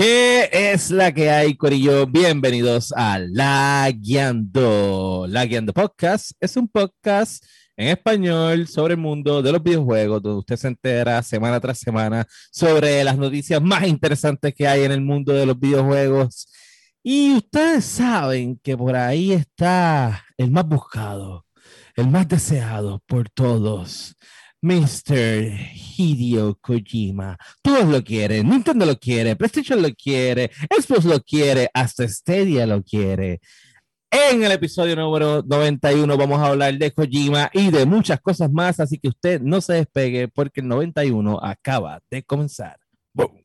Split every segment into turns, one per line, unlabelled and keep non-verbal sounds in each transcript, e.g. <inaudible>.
¿Qué es la que hay, Corillo? Bienvenidos a La Guiando. La Guiando Podcast es un podcast en español sobre el mundo de los videojuegos, donde usted se entera semana tras semana sobre las noticias más interesantes que hay en el mundo de los videojuegos. Y ustedes saben que por ahí está el más buscado, el más deseado por todos. Mr. Hideo Kojima. Todos lo quieren. Nintendo lo quiere. PlayStation lo quiere. Xbox lo quiere. Hasta Stadia lo quiere. En el episodio número 91 vamos a hablar de Kojima y de muchas cosas más. Así que usted no se despegue porque el 91 acaba de comenzar. Boom.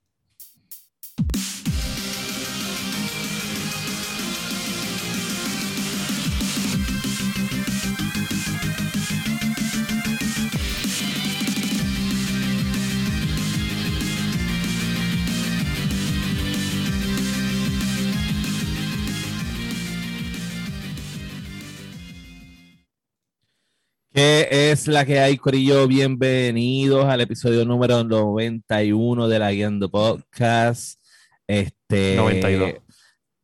¿Qué es la que hay, Corillo? Bienvenidos al episodio número 91 de la Guiando Podcast. Este,
92.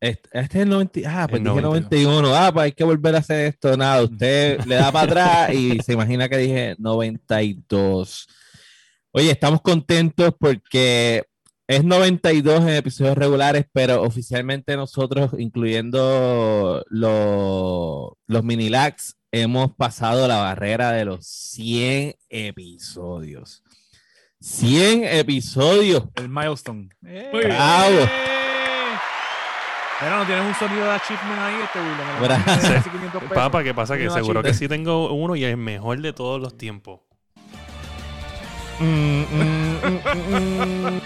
Este, este es el 90, ah, pues
El
dije 91. Ah, pues hay que volver a hacer esto. Nada, usted le da para atrás y se imagina que dije 92. Oye, estamos contentos porque es 92 en episodios regulares, pero oficialmente nosotros, incluyendo los, los mini lags, hemos pasado la barrera de los 100 episodios. 100 episodios.
El milestone.
Bravo.
Pero no tienes un sonido de achievement ahí, este William. 500 <laughs> pesos.
Papá, ¿qué pasa? Que seguro que sí tengo uno y es el mejor de todos los tiempos.
Mm, mm, mm, mm, mm.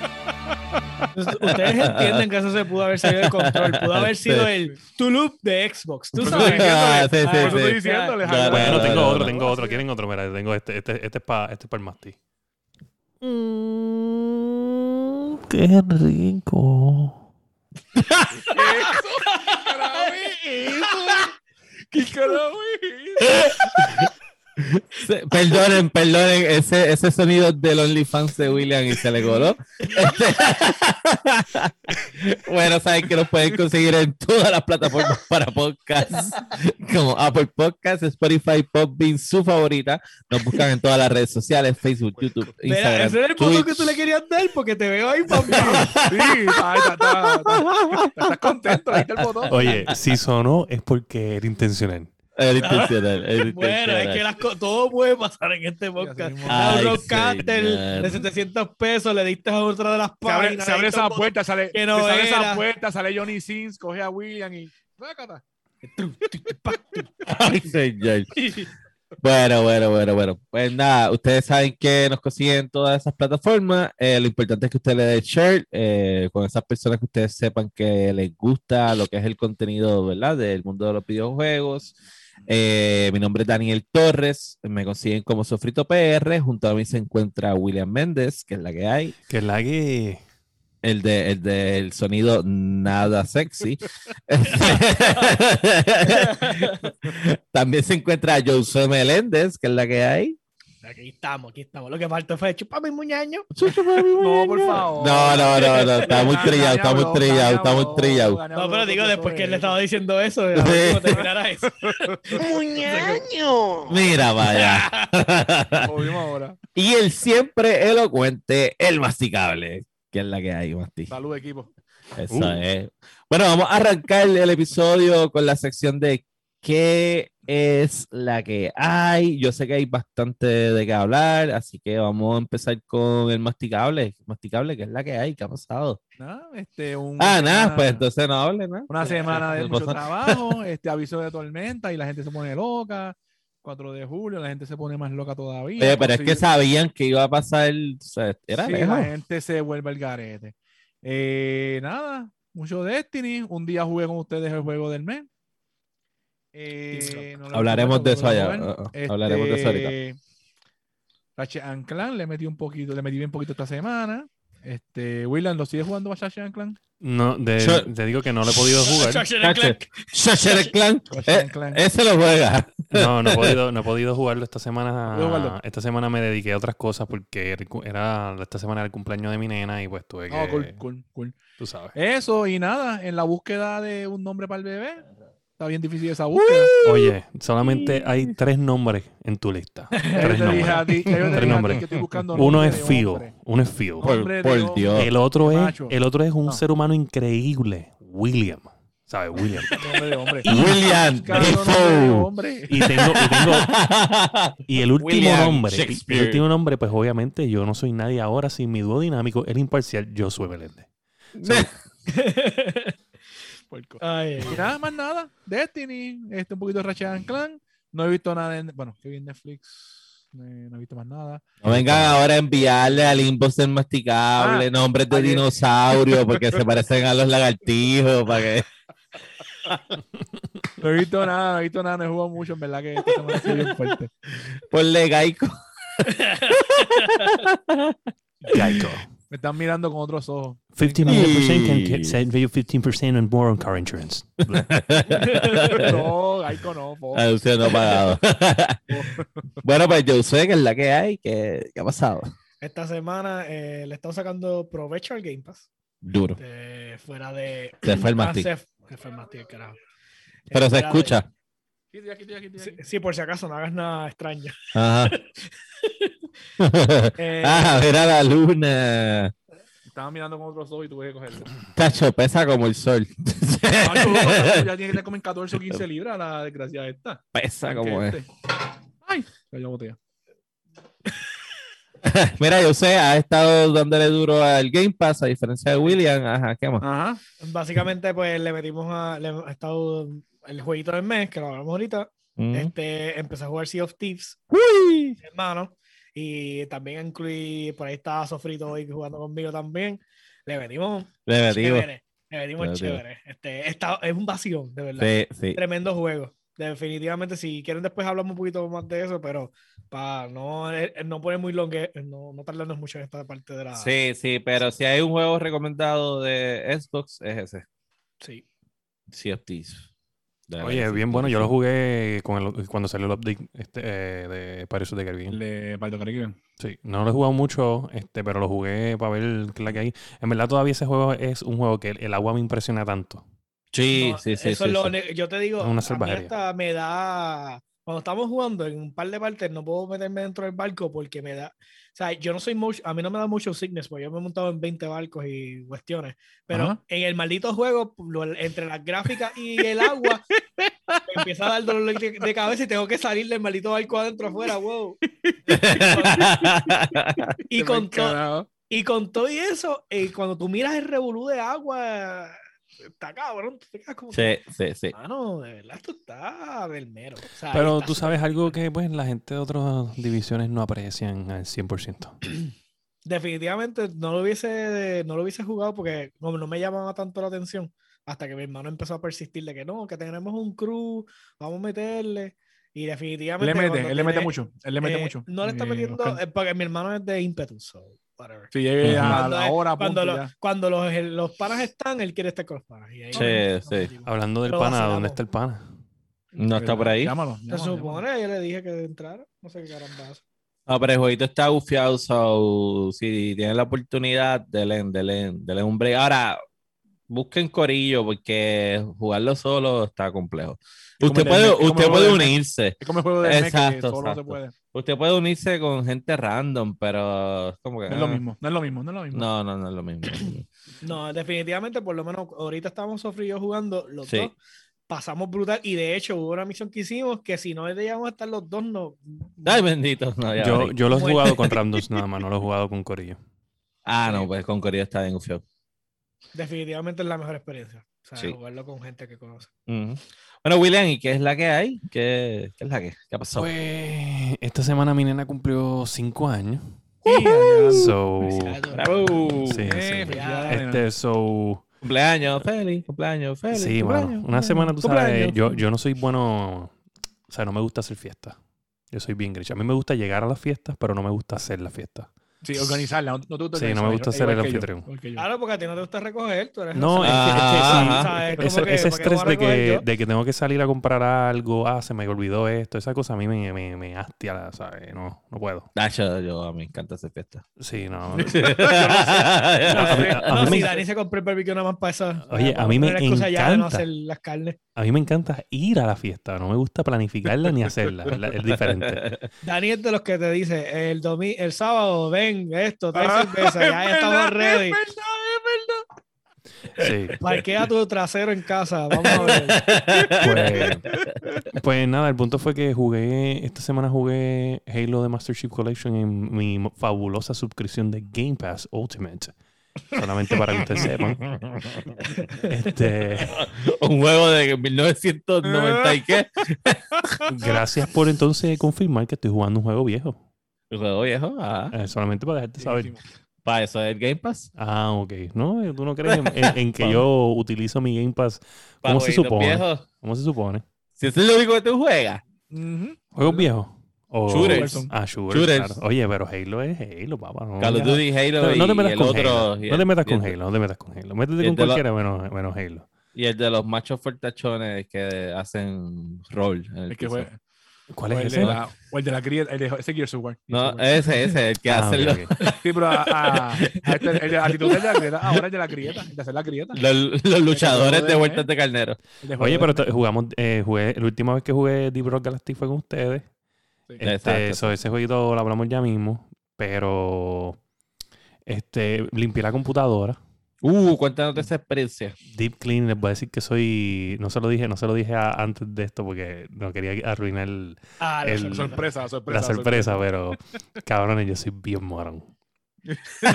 Ustedes entienden que eso se pudo haber salido de control. Pudo haber sido el Tulip de Xbox. Tú sabes.
eso
Ah,
eso.
Bueno,
no,
tengo otro, tengo otro. ¿Quieren otro? Mira, tengo este. Este, este es para este es para el Masti. qué rico. <laughs>
¿Qué carajo
Se- <laughs> Perdonen, perdonen, ese, ese sonido del OnlyFans de William y se le coló. Este- <laughs> bueno, saben que nos pueden conseguir en todas las plataformas para podcasts, como Apple Podcasts, Spotify, Podbean, su favorita. Nos buscan en todas las redes sociales, Facebook, YouTube,
Mira,
Instagram.
ese era el botón
Twitch.
que tú le querías dar porque te veo ahí, papi. Sí, está, está, está, está- estás contento, ahí está el botón.
Oye, si sonó es porque era intencional.
Era <laughs> intencional, era
Bueno, es
intencional.
que las todo puede pasar en este podcast. A un
señor.
de 700 pesos le diste a otra de las
Se abre,
páginas.
se abre esa puerta, sale,
que no
se abre esa puerta, sale Johnny Sins, coge a William y. Sácata.
Ay, señor. <laughs> Bueno, bueno, bueno, bueno. Pues nada, ustedes saben que nos consiguen en todas esas plataformas. Eh, lo importante es que usted le dé share eh, con esas personas que ustedes sepan que les gusta lo que es el contenido, ¿verdad? Del mundo de los videojuegos. Eh, mi nombre es Daniel Torres. Me consiguen como Sofrito PR. Junto a mí se encuentra William Méndez, que es la que hay.
Que es la que.
El de el del sonido nada sexy. <laughs> <laughs> También se encuentra José Meléndez, que es la que hay.
Aquí estamos, aquí estamos. Lo que falta fue chupame muñaño. <laughs>
No, por favor.
No, no, no, no, está muy <laughs> trillado, está muy trillado, está muy trillado.
No, pero digo, después que él le estaba diciendo eso, terminara eso. <laughs>
Mira, vaya. Y el siempre elocuente, el masticable, que es la que hay, Masti.
Salud, equipo.
Eso
Uh.
es. Bueno, vamos a arrancar el episodio con la sección de qué es la que hay. Yo sé que hay bastante de qué hablar, así que vamos a empezar con el masticable. Masticable, que es la que hay, ¿qué ha pasado?
Este, un,
Ah, nada, pues entonces no hable, ¿no?
Una semana de
¿Qué
mucho trabajo, <laughs> este aviso de tormenta y la gente se pone loca. 4 de julio, la gente se pone más loca todavía.
Oye, pero es que sabían que iba a pasar, o sea, era
Sí,
lejos.
la gente se vuelve el garete. Eh, nada, mucho Destiny. Un día jugué con ustedes el juego del mes. Eh, no
Hablaremos de eso allá, uh, uh, hablaremos de eso ahorita.
Este, Ratchet and Clank le metí un poquito, le metí bien poquito esta semana. Este, William, ¿lo sigues jugando Ratchet and Clank?
No, de- te digo que no lo he podido <laughs> jugar.
Ratchet.
Ratchet Clank.
Ratchet <laughs>
Eh, ese lo juega.
No, no he <laughs> podido, no he podido jugarlo esta semana. Esta semana me dediqué a otras cosas porque era esta semana era el cumpleaños de mi nena y pues tuve que,
Oh, cool, cool, cool.
tú sabes.
Eso y nada, en la búsqueda de un nombre para el bebé. Está bien difícil esa búsqueda.
Oye, solamente hay tres nombres en tu lista. <laughs> Tres nombres. Tres nombres. Uno es
hombre.
uno es Phil.
Por. Dios.
El otro es, el otro es un
No.
ser humano increíble, William. ¿Sabes? William. <laughs>
William.
Y tengo, y tengo, <laughs> y el último
William
nombre, el último nombre, pues obviamente yo no soy nadie ahora sin mi dúo dinámico, el imparcial Josué Meléndez.
Puerco.
Ay,
Y nada más nada. Destiny, este un poquito de Ratchet and Clank. No he visto nada en. Bueno, que vi en Netflix. eh, no he visto más nada.
No vengan ahora a enviarle al inbox del masticable
Ah,
nombres de
ayer-
dinosaurio porque se <laughs> parecen a los lagartijos. Para que... <laughs>
No he visto nada, no he visto nada, no he jugado mucho. En verdad que ha sido bien fuerte.
Ponle Gaico. <laughs>
Geico.
Me están mirando con otros ojos.
15% can get- save you 15% and more on car insurance. <laughs>
No, Gaico no. po.
Anuncio no pagado. <laughs> bueno, pues yo sé que es la que hay. ¿Qué, qué ha pasado?
Esta semana eh, le están sacando provecho al Game Pass.
Duro.
eh, fuera de.
Se fue el
Ah,
mastic.
se- fue el mastic, carajo. Eh,
Pero se
de-
escucha.
Aquí, estoy aquí, estoy aquí, estoy
Sí, por si acaso, no hagas nada extraño.
Ajá. <laughs>
Eh,
ah, la luna.
Estaba mirando con otros ojos y tuve que cogerlo.
Tacho, pesa como el sol.
Macho, ya tiene que estar como en 14 o 15 libras la desgracia esta.
pesa como es.
Este. Ay, cayó la botella. <laughs>
Mira, yo sé, ha estado dándole duro al Game Pass, a diferencia de William. Ajá, ¿qué más?
Ajá.
Básicamente, pues le metimos a. Le ha estado el jueguito del mes, que lo hablamos ahorita.
Mm.
Este, empecé a jugar Sea of Thieves,
Uy.
hermano. Y también incluí, por ahí estaba Sofrito hoy jugando conmigo también. Le metimos
Le metimos.
chévere. Le metimos
Le
chévere. Este, está, es un vacío, de verdad.
Sí, sí.
Tremendo juego. Definitivamente, si quieren después hablamos un poquito más de eso, pero para no, eh, no poner muy longe, no, no tardarnos mucho en esta parte de la...
Sí, sí, pero si hay un juego recomendado de Xbox, es ese.
Sí.
Sea of Thieves. De
Oye,
sí.
bien bueno. Yo lo jugué con el- cuando salió el update este, eh, de of the Caribbean.
De Paldo Caribe.
Sí, no lo he jugado mucho, este, pero lo jugué para ver es la que hay. En verdad, todavía ese juego es un juego que el, el agua me impresiona tanto.
Sí,
No,
sí, sí.
eso
sí,
es lo
sí.
yo te digo,
Es una
a mí
salvajería.
hasta me da, cuando estamos jugando en un par de partes, no puedo meterme dentro del barco porque me da, sea, yo no soy mucho, a mí no me da mucho sickness, porque yo me he montado en 20 barcos y cuestiones, pero
Ajá.
en el maldito juego, lo- entre las gráficas y el agua, <laughs> me empieza a dar dolor de, de cabeza y tengo que salir del maldito barco adentro afuera, wow. <laughs> Y con, y con todo y eso, eh, cuando tú miras el revolú de agua, está cabrón, tú te quedas como...
Sí, sí, sí.
Mano, de verdad esto está del mero. O sea,
Pero tú sabes algo que pues la gente de otras divisiones no aprecian al 100%. <clears throat>
Definitivamente no lo hubiese, no lo hubiese jugado porque como no me llamaba tanto la atención hasta que mi hermano empezó a persistir de que no, que tenemos un crew, vamos a meterle. Y
Él
definitivamente.
le mete, él le mete
tiene-
mucho. Él le mete
eh,
mucho.
No le está metiendo, eh, porque mi hermano es de impetus, so, whatever.
Ujú.
a
Cuando
la hora,
cuando,
punto,
lo-
ya.
cuando los, los panas están, él quiere estar con los panas. Y ahí
Sí, sí.
Hablando del pana. ¿dónde está el pana?
No está por ahí.
Llámalo.
Se
llámalo.
supone, yo le dije que entrara. No sé qué caramba hace.
No, pero el jueguito está bufiado, so si tienen la oportunidad, denle, denle, denle un break. Ahora, busquen corillo, porque jugarlo solo está complejo. Usted puede, usted puede unirse.
Es como el juego de Exacto, que solo
exacto.
se puede.
Usted puede unirse con gente random, pero es como que.
No es lo
ah,
mismo, no es lo mismo, no es lo mismo.
No, no, no es lo mismo. no <clears throat>
definitivamente, por lo menos ahorita estábamos Sofri y yo jugando los
Sí.
dos. Pasamos brutal y de hecho hubo una misión que hicimos que si no llegamos a estar los dos, no.
Ay, bendito. No, ya
Yo, yo lo he jugado con randoms nada más, no lo he jugado con Corillo.
Ah, no, pues con corillo está bien bufiado.
Definitivamente es la mejor experiencia. O sea,
Sí.
jugarlo con gente que conoce.
Ujú. Bueno, William, ¿y qué es la que hay? ¿Qué, qué es la que? ¿Qué ha pasado?
Pues esta semana mi nena cumplió 5 años. So,
Bravo.
sí, sí.
Eh, felicidades,
Este, so,
Cumpleaños feliz, cumpleaños feliz.
sí,
cumpleaños,
mano. Una semana, tú sabes, yo, yo no soy bueno, o sea, no me gusta hacer fiestas. Yo soy bien grinch. A mí me gusta llegar a las fiestas, pero no me gusta hacer las fiestas.
Sí, organizarla. No, no te gusta
Sí, no me gusta ser el anfitrión.
Claro, porque a ti no te gusta recoger, tú eres
No, es
el-
que, es.
Como
Ese,
que,
ese
¿para qué
estrés de que, de que tengo que salir a comprar algo, ah, se me olvidó esto, esa cosa a mí me, me, me hastia, ¿sabes? No, no puedo.
Nacho, yo, a mí me encanta esa fiesta.
Sí, no.
No <laughs>
si Dani se compró el barbecue nada más para eso.
Oye, a mí me encanta.
hacer las carnes.
A mí me encanta ir a la fiesta, no me gusta planificarla ni hacerla, es diferente.
Dani es de los que te dice el el sábado, ven, esto, trae
Ah,
cerveza,
es
ya
verdad,
estamos ready.
Es verdad,
Sí.
Parquea tu trasero en casa, vamos a ver.
Pues, pues nada, el punto fue que jugué, esta semana jugué Halo de Master Chief Collection en mi fabulosa suscripción de Game Pass Ultimate. Solamente para que ustedes sepan. Este,
Un juego de 1990 y qué.
gracias por entonces confirmar que estoy jugando un juego viejo.
Un juego viejo. Ah,
Eh, solamente para dejarte saber.
para eso es el Game Pass.
Ah, ok. No, tú no crees en, en- en que <laughs> yo utilizo mi Game Pass.
Para
¿Cómo se supone?
viejos.
¿Cómo se supone?
Si eso es lo único que tú juegas.
Ujú.
¿Juegos viejos? O-
Shooters.
Ah, shooters.
Shooters.
claro. Oye, pero Halo es Halo, papá. No,
Call of Duty, Halo
no,
y,
no te metas
el
con
otro.
Halo.
y
No
el-
te metas con
el-
Halo, no te metas con Halo. Métete
el
con cualquiera menos, menos Halo.
Y el de los machos fortachones que hacen rol. en el
El que juega.
¿Cuál
O
es
el
ese?
de la- o el de la grieta, el de ese Gears of War.
No,
Gears of War.
ese, ese, el que
Ah,
hace.
Sí, pero a, a- a este- el de la actitud de la grieta, ahora el de la grieta, el de hacer la grieta.
los, los luchadores de
de-
vueltas de carnero.
Oye, pero t- jugamos, eh, jugué, la última vez que jugué Deep Rock Galactic fue con ustedes.
Sí.
Este, so, ese jueguito lo hablamos ya mismo, pero este, limpié la computadora.
Uh, cuéntanos de esa experiencia.
Deep Clean, les voy a decir que soy, no se lo dije, no se lo dije a- antes de esto porque no quería arruinar el-
Ah, la
El-
sorpresa.
Sorpresa,
la
sorpresa.
sorpresa, pero cabrones, yo soy bien morón. <laughs>
No,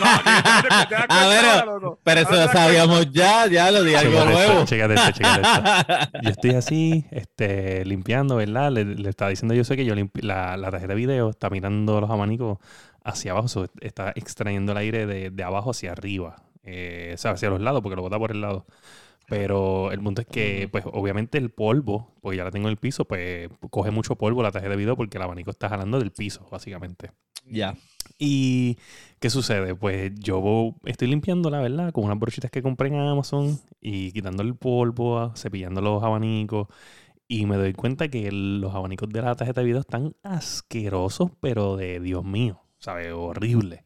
A ver,
loco.
Pero eso
Ahora
lo sabíamos ya, ya lo di algo
Chécate
nuevo.
esto, chécate esto, chécate esto. <laughs> Yo estoy así, este, limpiando, ¿verdad? Le, le estaba diciendo yo sé que yo limpi- la, la tarjeta de video está mirando los abanicos hacia abajo, so, está extrayendo el aire de, de abajo hacia arriba, eh, o sea, hacia los lados, porque lo bota por el lado. Pero el punto es que, pues, obviamente el polvo, porque ya la tengo en el piso, pues coge mucho polvo la tarjeta de video porque el abanico está jalando del piso, básicamente.
Ya.
¿Y qué sucede? Pues yo estoy limpiándola, ¿verdad? Con unas brochitas que compré en Amazon y quitando el polvo, ah, cepillando los abanicos. Y me doy cuenta que los abanicos de la tarjeta de video están asquerosos, pero de Dios mío, ¿sabes? Horrible.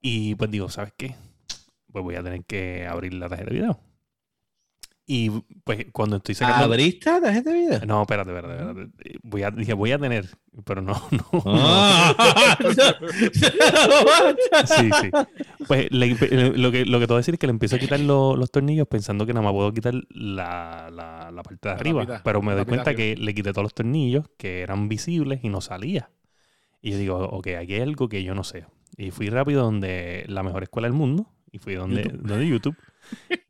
Y pues digo, ¿sabes qué? Pues voy a tener que abrir la tarjeta de video. Y pues cuando estoy sacando...
¿Abriste la tarjeta de video?
No, espérate, espérate, espérate. Voy a, dije, voy a tener, pero no, <laughs> no.
Ah. <laughs>
Sí, sí. Pues le- lo, que, lo que te voy a decir es que le empiezo a quitar lo- los tornillos pensando que nada más puedo quitar la, la- la parte de
La
arriba. pero me doy cuenta
arriba.
que le quité todos los tornillos que eran visibles y no salía. Y yo digo, ok, aquí hay algo que yo no sé. Y fui rápido donde la mejor escuela del mundo. Y fui donde
YouTube.
Donde YouTube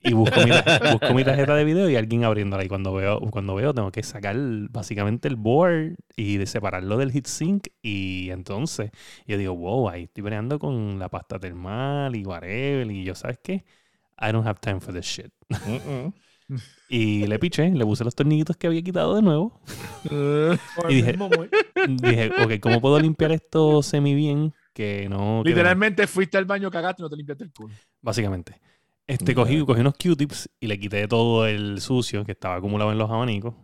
y busco mi, ta- <laughs> busco mi tarjeta de video y alguien abriéndola. Y cuando veo, cuando veo, tengo que sacar básicamente el board y de separarlo del heatsink. Y entonces yo digo, wow, ahí estoy peleando con la pasta termal y whatever. Y yo, ¿sabes qué? I don't have time for this shit. Y le piché, le puse los tornillitos que había quitado de nuevo. <laughs> Y dije- Dije, ok, ¿cómo puedo limpiar esto semi bien? Que no.
Literalmente fuiste al baño, cagaste y no te limpiaste el culo.
Básicamente. Este, cogí, cogí unos Q-tips y le quité todo el sucio que estaba acumulado en los abanicos.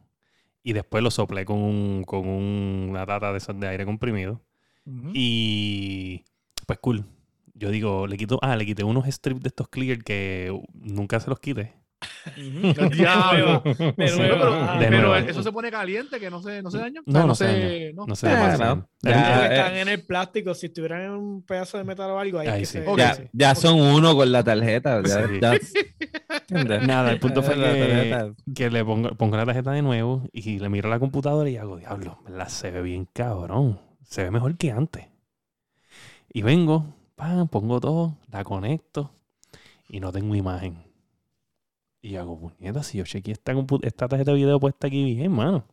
Y después lo soplé con, un, con una tata de aire comprimido. Y pues cool. Yo digo, le quito, ah, le quité unos strips de estos clear que nunca se los quité.
Diablo. Pero, eso se pone caliente, que no se, no se daña.
No,
sea,
no se daña.
no.
No sé.
Ah,
demasiado.
no. Ya, eh,
están en el plástico. Si estuvieran en un pedazo de metal o algo, ahí
Ahí
que
sí.
se-.
Ya,
sí.
ya son uno con la tarjeta. Ya,
Sí.
ya- <laughs> ¿Entiendes?
Nada, el punto fue
La
que,
tarjeta.
que le pongo, pongo la tarjeta de nuevo y le miro la computadora y hago, diablo, ¿verdad? se ve bien cabrón. Se ve mejor que antes. Y vengo, pam, pongo todo, la conecto y no tengo imagen. Y hago, puñeta, si yo chequeé esta, esta tarjeta de video puesta aquí bien, mano.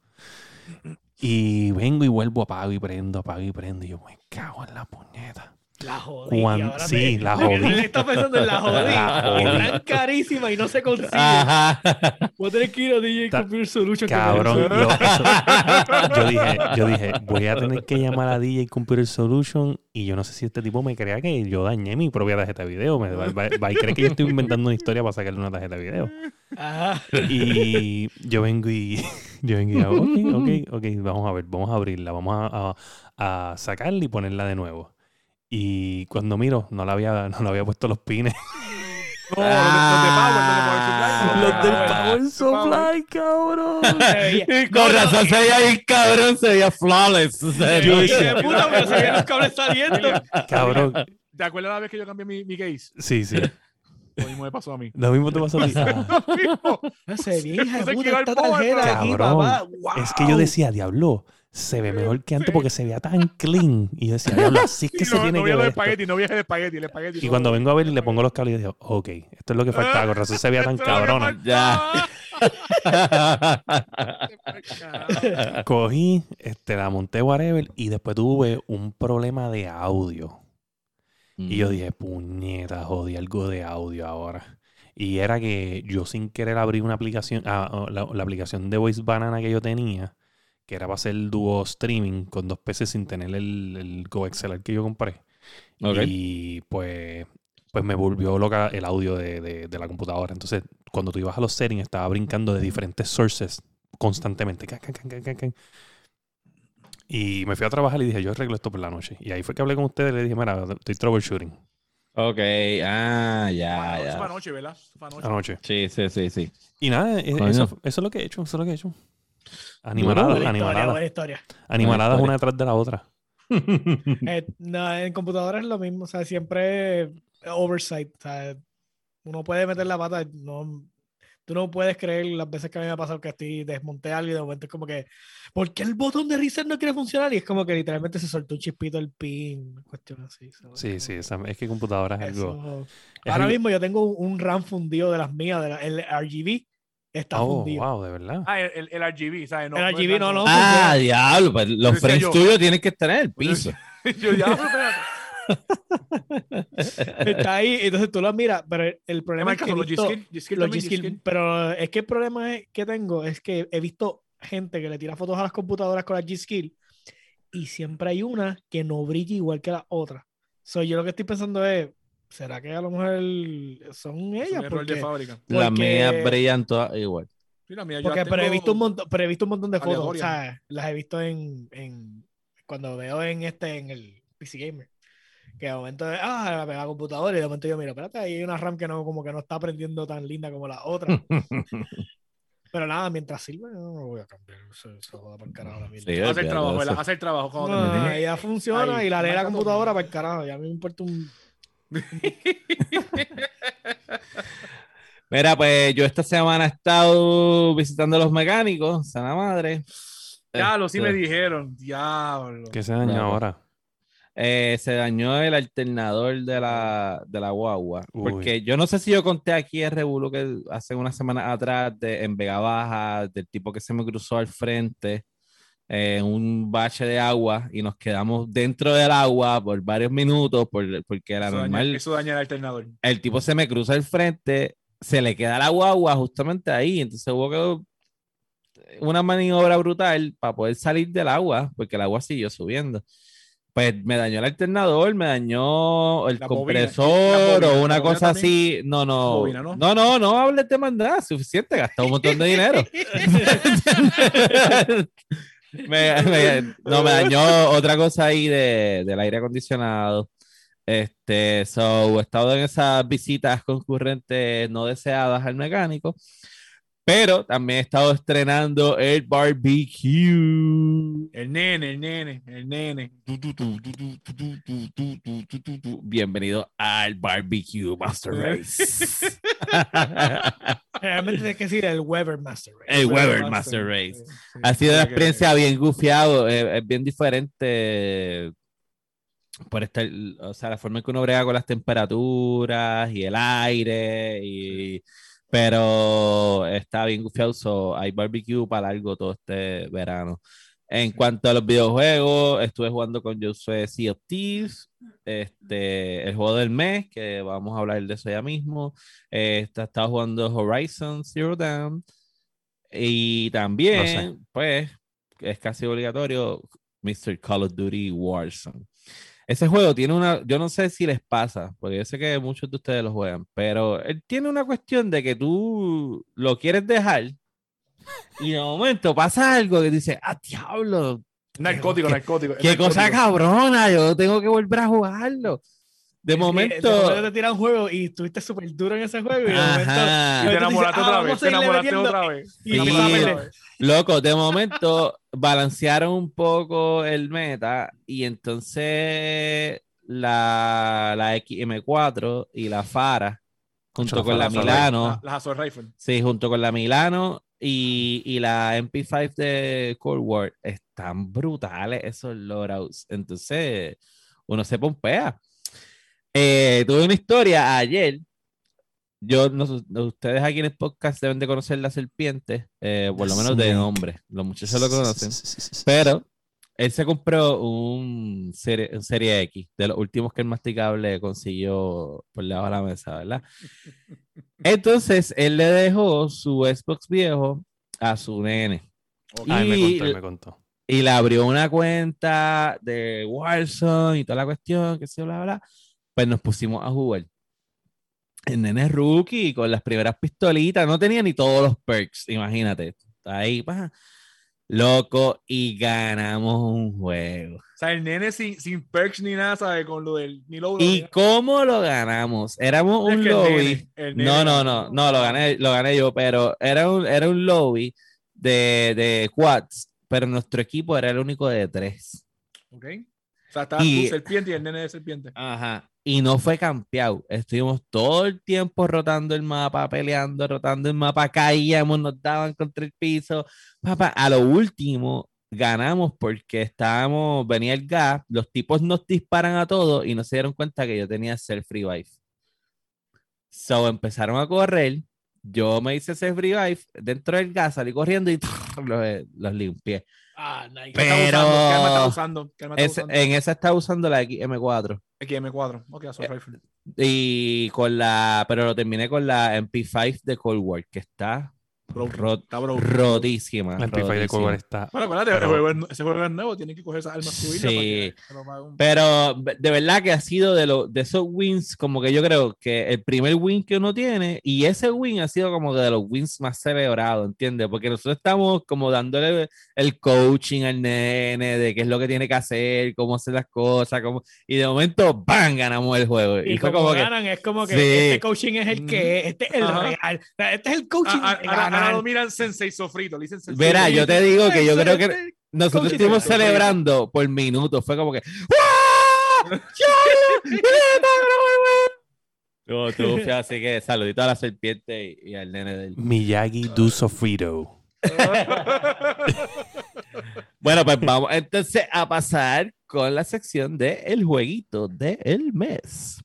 Y vengo y vuelvo, apago y prendo, apago y prendo. Y yo, me cago en la puñeta.
La jodí.
Cuan-
ahora
sí,
te-
la <laughs> jodí.
él está pensando en la jodí.
La jodí.
Están carísimas y no se consigue.
Ajá.
Voy a tener que ir a DJ
Ta-
Computer Solution.
Cabrón, lo- eso- yo dije, yo dije, voy a tener que llamar a DJ Computer Solution y yo no sé si este tipo me crea que yo dañé mi propia tarjeta de video. Me va, va- va y cree que yo estoy inventando una historia para sacarle una tarjeta de video.
Ajá.
Y yo vengo y <laughs> yo vengo y hago, ok, ok, ok, vamos a ver, vamos a abrirla, vamos a, a- a sacarla y ponerla de nuevo. Y cuando miro, no la había, no le había puesto los pines. <laughs>
No, los de- los de Power, los de Power Supply.
Ah,
Los del
Power
Power Supply, cabrón. <laughs>
Con razón se veía bien cabrón, se veía flawless. Se
Yo
de puta, pero se veían los cables saliendo.
Cabrón.
¿Te acuerdas la vez que yo cambié mi, mi case?
Sí, sí.
Lo mismo me pasó a mí.
Lo mismo te pasó a ti. Ah. <laughs>
Lo mismo. No sé
puta, esta tarjeta aquí, papá.
Es que yo decía, diablo, se ve mejor que antes porque se veía tan clean. Y yo decía, diablo, así es que <laughs> se
no,
tiene
no
que ver. esto".
espagueti, no el espagueti, el espagueti.
Y cuando vengo a ver y le pongo los cables, y digo, ok, esto es lo que faltaba, con razón se veía <laughs> tan cabrona.
Ya. <laughs>
Cogí, este, la monté, whatever, y después tuve un problema de audio. Y yo dije, puñeta, jodí algo de audio ahora. Y era que yo sin querer abrí una aplicación, ah, oh, la, la aplicación de Voice Banana que yo tenía, que era para hacer dúo streaming con dos peces sin tener el, el GoXLR que yo compré. Y pues, pues me volvió loca el audio de, de- de la computadora. Entonces, cuando tú ibas a los settings, estaba brincando de diferentes sources constantemente. Can, can, can, can, can, can. Y me fui a trabajar y dije, yo arreglo esto por la noche. Y ahí fue que hablé con ustedes y le dije, mira, estoy troubleshooting
Ok, ah, ya,
Eso fue
ya.
anoche, ¿verdad? Eso fue anoche.
anoche.
Sí, sí, sí, sí.
Y nada, e- eso, eso es lo que he hecho, eso es lo que he hecho.
Duro,
Animalada,
Buena historia,
animalada.
buena historia.
Animaladas
historia.
una detrás de la otra. <laughs>
Eh, no, en computadora es lo mismo, o sea, siempre oversight, o sea, uno puede meter la pata, no, tú no puedes creer las veces que a mí me ha pasado que estoy desmonté algo y de momento es como que, ¿por qué el botón de reset no quiere funcionar? Y es como que literalmente se soltó un chispito el pin, cuestión así. ¿sabes?
Sí, sí, es que computadora es algo.
Eso-
es
Ahora
algo-
mismo yo tengo un, RAM fundido de las mías, de la- el RGB está
Oh,
fundido.
wow, de verdad.
Ah, el, el, el RGB, ¿sabes?
El
es
RGB no, no.
Ah, diablo, pues los
Decía
frames
yo.
tuyos tienen que estar en el piso. <laughs>
Yo ya.
Está ahí, entonces tú lo miras, pero el, el
¿Qué
problema es que
los G-Skill?
Pero es que el problema es- que tengo es que he visto gente que le tira fotos a las computadoras con la G-Skill y siempre hay una que no brilla igual que la otra. So, yo lo que estoy pensando es, ¿será que a lo mejor son
Es
ellas?
error de
Porque,
fábrica.
Las
porque-
mías brillan todas igual.
Mira, yo
porque
las
pero he visto un montón, pero he visto un montón de fotos, o sea, las he visto en, en cuando veo en este en el PC Gamer. Que de momento, ah, la computadora y de momento yo miro, espérate, ahí hay una RAM que no, como que no está aprendiendo tan linda como la otra. <laughs> Pero nada, mientras sirva, yo no lo voy a cambiar. Eso, eso joda para el carajo la mierda.
Sí,
Hace el trabajo. Hace el trabajo. Cuando
No, ya funciona
Ahí,
y la lee la
marca todo.
computadora para el carajo. Ya a mí me importa un. <laughs>
Mira, pues yo esta semana he estado visitando a los mecánicos, sana madre.
Diablo, sí me
Este,
dijeron. Diablo.
¿Qué se dañó
Claro.
ahora?
eh, se dañó el alternador de la, de la guagua.
Uy.
Porque yo no sé si yo conté aquí en Revuelo que hace unas semanas atrás de, en Vega Baja, del tipo que se me cruzó al frente en un bache de agua y nos quedamos dentro del agua por varios minutos por- porque era
Eso daña,
normal.
eso daña el alternador.
el tipo se me cruza al frente, se le queda la guagua justamente ahí, entonces hubo que una maniobra brutal para poder salir del agua, porque el agua siguió subiendo. Pues me dañó el alternador, me dañó el
La
compresor
bobina,
o una cosa
también.
así. No, no,
Bobina, ¿no?
no, no, no hables de nada, suficiente, gasté un montón de dinero. <laughs> <laughs> Me- me- <laughs> no, me dañó otra cosa ahí de, del aire acondicionado. Este, so, he estado en esas visitas concurrentes no deseadas al mecánico, pero también he estado estrenando el barbecue.
El nene, el nene, el nene.
Bienvenido al barbecue Master Race.
Realmente tienes que decir el Weber Master Race.
el Weber
Master,
Master Race.
sí, sí.
Ha sido una
que-
experiencia bien gufiado, eh, es bien diferente por estar, o sea, la forma en que uno brega con las temperaturas y el aire, y, pero está bien gufiado, so, hay barbecue para largo todo este verano. En cuanto a los videojuegos, estuve jugando con Josué Sea of Thieves, este, el juego del mes, que vamos a hablar de eso ya mismo. Eh, está- estaba jugando Horizon Zero Dawn. Y también, pues, es casi obligatorio, Mr. Call of Duty Warzone. Ese juego tiene una, yo no sé si les pasa, porque yo sé que muchos de ustedes lo juegan, pero él tiene una cuestión de que tú lo quieres dejar y de momento pasa algo que dice, ah, diablo,
Narcótico,
¿Qué-
narcótico.
qué cosa cabrona, yo tengo que volver a jugarlo. De
que de
momento,
momento te tiran un juego y estuviste súper duro en ese juego y de momento
Y te enamoraste
ah,
otra vez.
a
Te enamoraste otra vez.
loco, de momento balancearon un poco el meta y entonces la, la XM4 y la Fara, junto
la
con la
Fara,
Milano,
La- Las Assault Rifle.
sí, junto con la Milano y, y la MP5 de Cold War, están brutales esos loadouts. Entonces, uno se pompea. Eh, tuve una historia ayer. Yo, no, ustedes aquí en el podcast deben de conocer la serpiente, eh, por lo menos de nombre. Los muchachos lo conocen. Pero él se compró un serie, un serie X, de los últimos que el masticable consiguió por debajo de la mesa, ¿verdad? <laughs> Entonces, él le dejó su Xbox viejo a su nene.
Ay, me contó, me contó.
Y le abrió una cuenta de Warzone y toda la cuestión, que se bla, bla, bla. Pues nos pusimos a jugar. El nene es rookie con las primeras pistolitas, no tenía ni todos los perks, imagínate. Ahí, loco, y ganamos un juego.
O sea, el nene sin, sin perks ni nada, ¿sabes? Con lo del. Ni lo
¿Y cómo lo ganamos? Éramos un
el
lobby.
nene- el nene
No, no, no, no, lo gané, lo gané yo, pero era un, era un lobby de, de quads, pero nuestro equipo era el único de tres.
Ok. O sea, estaba
Y-
tu serpiente y el nene de serpiente.
Ajá. Y no fue campeado. Estuvimos todo el tiempo rotando el mapa, peleando, rotando el mapa, caíamos, nos daban contra el piso. Papá, a lo último ganamos porque estábamos, venía el gas, los tipos nos disparan a todos y no se dieron cuenta que yo tenía self revive. So empezaron a correr. Yo me hice self revive dentro del gas, salí corriendo y <laughs> los, los limpié.
Ah, nice.
¿Qué está
Pero-
usando? ¿Qué está usando? ¿Qué arma está usando?
en esa estaba usando la XM4.
XM4. Ok, Assault Rifle.
Y con la, pero lo terminé con la MP5 de Cold War, que está rot-
Está bro.
rotísima.
La MP5 de
rotísima.
está.
Bueno, acuérdate,
Pero-
el juego es- ese juego es nuevo, tienen que coger esas armas subidas para
Sí.
que.
Pero de verdad que ha sido de, lo, de esos wins, como que yo creo que el primer win que uno tiene, y ese win ha sido como que de los wins más celebrados, ¿entiendes? Porque nosotros estamos como dándole el coaching al nene de qué es lo que tiene que hacer, cómo hacer las cosas, cómo, y de momento, ¡bam! ganamos el juego. Y,
Y como
como que,
ganan, es como que
Sí.
este coaching es el que es, este es el
Ajá.
real. Este es el coaching
Ah, ah,
ganar.
lo miran Sensei Sofrito. Le dicen Sensei
Verá, yo te
Sofrito.
digo que yo creo que nosotros estuvimos celebrando por minutos. Fue como que. No, tú, así que saludito a la serpiente y, y al nene del.
Miyagi do Sofrito. <laughs>
Bueno, pues vamos entonces a pasar con la sección de el jueguito del mes.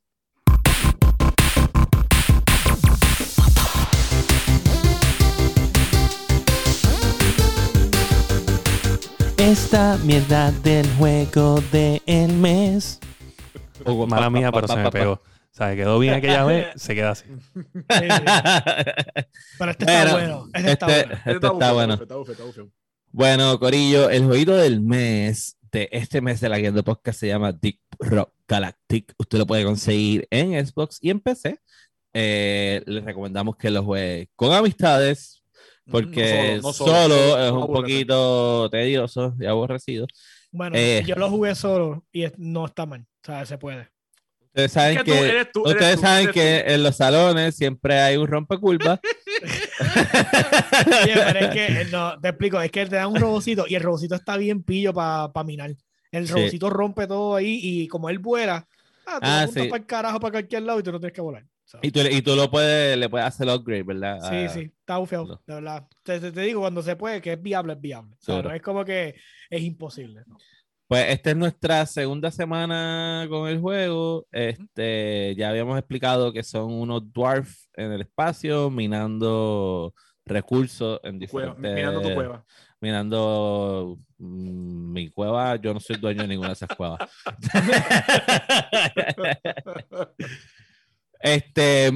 Esta mierda del juego del mes.
Hugo,
Mala mía, pero se me pegó. O sea, quedó bien aquella vez, <laughs> se queda así.
Sí, sí. Pero este está
Bueno,
bueno. Este, está
Este,
bueno.
este
Está
bueno. Bueno, Corillo, el jueguito del mes de este mes de la Guía de Podcast se llama Deep Rock Galactic. Usted lo puede conseguir en Xbox y en PC. Eh, les recomendamos que lo juegue con amistades, porque
No
solo,
solo, no solo,
es
no
un poquito tedioso y aborrecido.
Bueno,
Eh.
yo lo jugué solo y es- no está mal. O sea, se puede.
Ustedes saben
Es que
que,
tú tú,
ustedes
tú,
saben que en los salones siempre hay un rompecurvas. <laughs>
Oye, pero es que, eh, no, te explico, es que te dan un robocito y el robocito está bien pillo para minar. El
Sí.
robocito rompe todo ahí y como él vuela, ah, tú
Ah, sí.
para el carajo para cualquier lado y tú no tienes que volar. So,
y, tú, y tú lo puedes, le puedes hacer upgrade, ¿verdad?
Sí, sí, está bufeado,
no.
de verdad. Te, te- te digo, cuando se puede, que es viable, es viable. O sea,
Seguro.
no es como que es imposible. ¿no?
Pues esta es nuestra segunda semana con el juego. Este, ya habíamos explicado que son unos dwarfs en el espacio minando recursos en
Cueva,
diferentes
mirando tu cueva.
mirando mm, mi cueva. Yo no soy dueño de ninguna de esas cuevas. <laughs> <laughs> <laughs> este,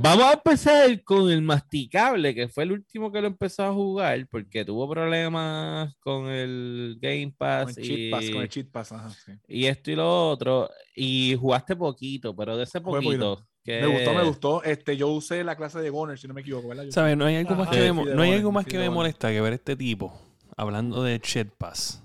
vamos a empezar con el masticable, que fue el último que lo empezó a jugar porque tuvo problemas con el Game
Con
Pass,
el cheat pass,
y,
con el cheat pass, ajá, sí.
y esto y lo otro. Y jugaste poquito, pero de ese
poquito.
poquito. que-
Me gustó, me gustó. Este, yo usé la clase de Goner, si no me equivoco, ¿verdad? Yo-
¿Sabes? No hay algo más
Ajá.
que,
Sí,
me, no hay algo más que me molesta que ver este tipo hablando de Chet Pass.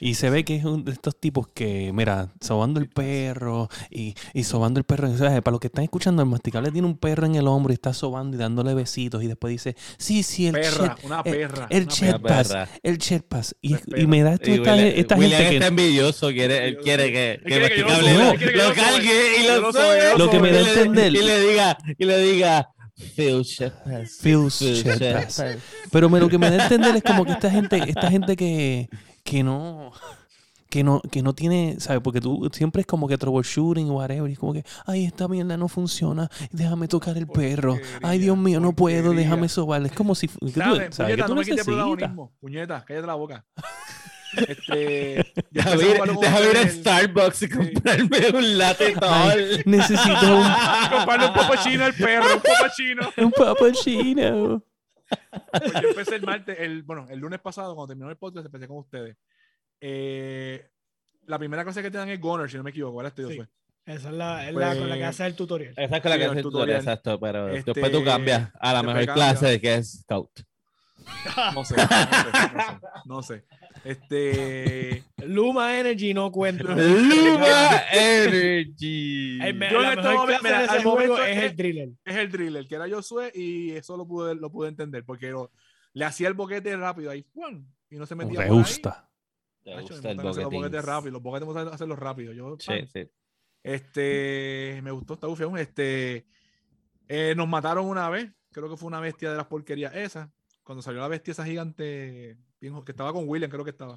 Y se ve que es uno de estos tipos que, mira, sobando el perro y, y sobando el perro. ¿sabes? Para los que están escuchando, el masticable tiene un perro en el hombro y está sobando y dándole besitos. Y después dice, sí, sí, el
perra,
Chet,
una
eh,
perra.
el
una
Chet
Una
Pass,
perra.
el Chet Pass. Y, y me da esto,
Y
esta,
William,
esta
William
gente
está
que...
envidioso, quiere, él quiere que,
quiere que yo lo quiere que
lo cargue y lo
sobe, lo
que me da a entender.
Y le diga, y le diga, Phil Shepard.
Phil
Shepard.
Pero me- lo que me da a entender es como que esta gente, esta gente que, que no, que no, que no tiene, ¿sabes? Porque tú siempre es como que troubleshooting o whatever. Y es como que, ay, esta mierda no funciona. Déjame tocar el perro. Ay, Dios mío, no puedo.
porquería.
Déjame sobar. Es como si, que tú-
¿Sabes?
¿sabes? Que
Puñeta,
tú
no me quites
necesitas.
protagonismo. Puñeta, cállate la boca. <laughs> Este, empezamos
ir,
a hablar con
déjame ir a. Starbucks y comprarme un latte tall.
necesito <laughs> un,
Comprarle un popachino al perro, un popachino. <laughs>
un papachino.
Pues yo empecé el martes, el, bueno, el lunes pasado, cuando terminó el podcast, empecé con ustedes. Eh, la primera clase que te dan es Goner, si no me equivoco, ¿verdad? Este
Sí.
fue.
Esa es la, es la con la que
Pues-
hace el tutorial.
Esa es con la
Sí,
que
el
hace el
tutorial.
tutorial, exacto, pero
Este,
después tú cambias a la mejor
cambia.
clase que es Scout.
No sé, no sé, no sé. No sé. Este.
Luma Energy no cuenta. <laughs>
Luma Energy.
El me-
Yo en este momento- mira, al momento
es
es-
el driller.
Es el driller, que era Josué, y eso lo pude, lo pude entender, porque lo- le hacía el boquete rápido ahí, ¡pum! y no se metía.
Me gusta.
Me
gusta el
los boquetes rápidos, los boquetes me gustan hacerlos rápido. Yo,
Sí,
pan.
sí.
Este, me gustó, está bufión. Este, eh, nos mataron una vez, creo que fue una bestia de las porquerías esa, cuando salió la bestia esa gigante, bien, que estaba con William, creo que estaba.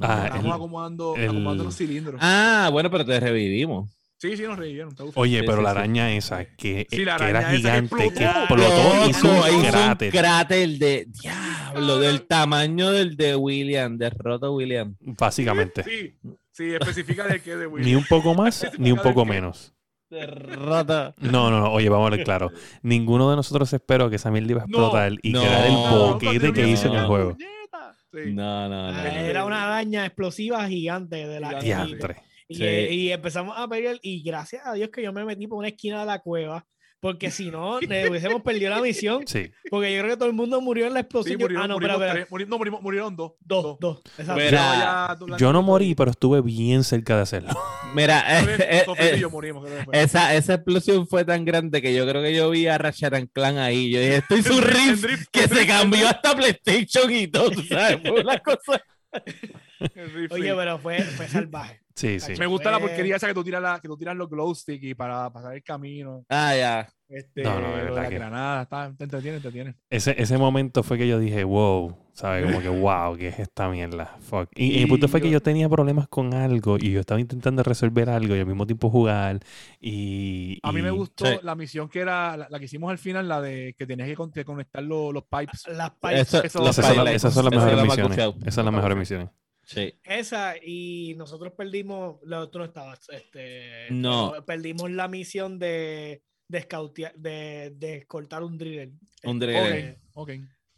Ah,
Estábamos
el-
acomodando,
el-
acomodando los cilindros.
Ah, bueno, pero te revivimos.
Sí, sí, nos revivieron.
Oye, pero
sí,
la
sí.
araña esa, que,
Sí, la
que era
que
gigante, que
explotó.
explotó y hizo un cráter.
cráter de diablo, del tamaño del de William, de Roto William.
Básicamente.
Sí, sí, especifica de qué de William.
Ni un poco más, ni un poco menos.
De Roto.
No, no, no. Oye, vamos a ver claro. Ninguno de nosotros esperó que esa mierda iba a
No,
explotar y
no,
crear el
no,
boquete que hizo en el
no.
juego.
Sí.
No, no, no.
Ah. Era una araña explosiva gigante de la
Gigante.
y,
Diantre.
y,
Sí.
y empezamos a pelear y gracias a Dios que yo me metí por una esquina de la cueva porque si no <laughs> le hubiésemos perdido la misión
Sí.
porque yo creo que todo el mundo murió en la explosión Yo-
murieron,
ah no
murieron
espera, espera.
tres, muri- no, murimos- murieron dos.
dos dos exacto.
Mira,
la-
Yo no morí, pero estuve bien cerca de hacerlo. <laughs>
Mira, eh, eh,
Sofía y
eh,
yo morimos.
esa, esa explosión fue tan grande que yo creo que yo vi a Ratchet and Clan ahí. Yo dije, estoy su riff que se cambió hasta PlayStation y todo, ¿sabes? Fue una cosa. <laughs>
Oye pero fue, fue salvaje
Sí, sí.
Me gusta la
Fue-
porquería esa que tú tiras, la, que tú tiras los glow stick y para pasar el camino.
Ah, ya.
Este,
No, no, de
la
que-
granada, está, te entretiene, te entretiene.
Ese, ese momento fue que yo dije, wow, ¿sabes? Como que, wow, ¿qué es esta mierda? Fuck. Y, y el punto fue que
yo-
tenía problemas con algo y yo estaba intentando resolver algo y al mismo tiempo jugar. Y,
A mí me gustó
Sí.
la misión que era la, la que hicimos al final, la de que tenías que, con- que conectar lo- los pipes.
las pipes,
Eso-
Esas son, la-
highlights.
esas son las mejores misiones. Esas son las mejores misiones.
Sí.
esa y nosotros perdimos lo- tú no estabas este
No.
pero perdimos la misión de de de, de cortar un driller
Un
Este,
driller.
Ok,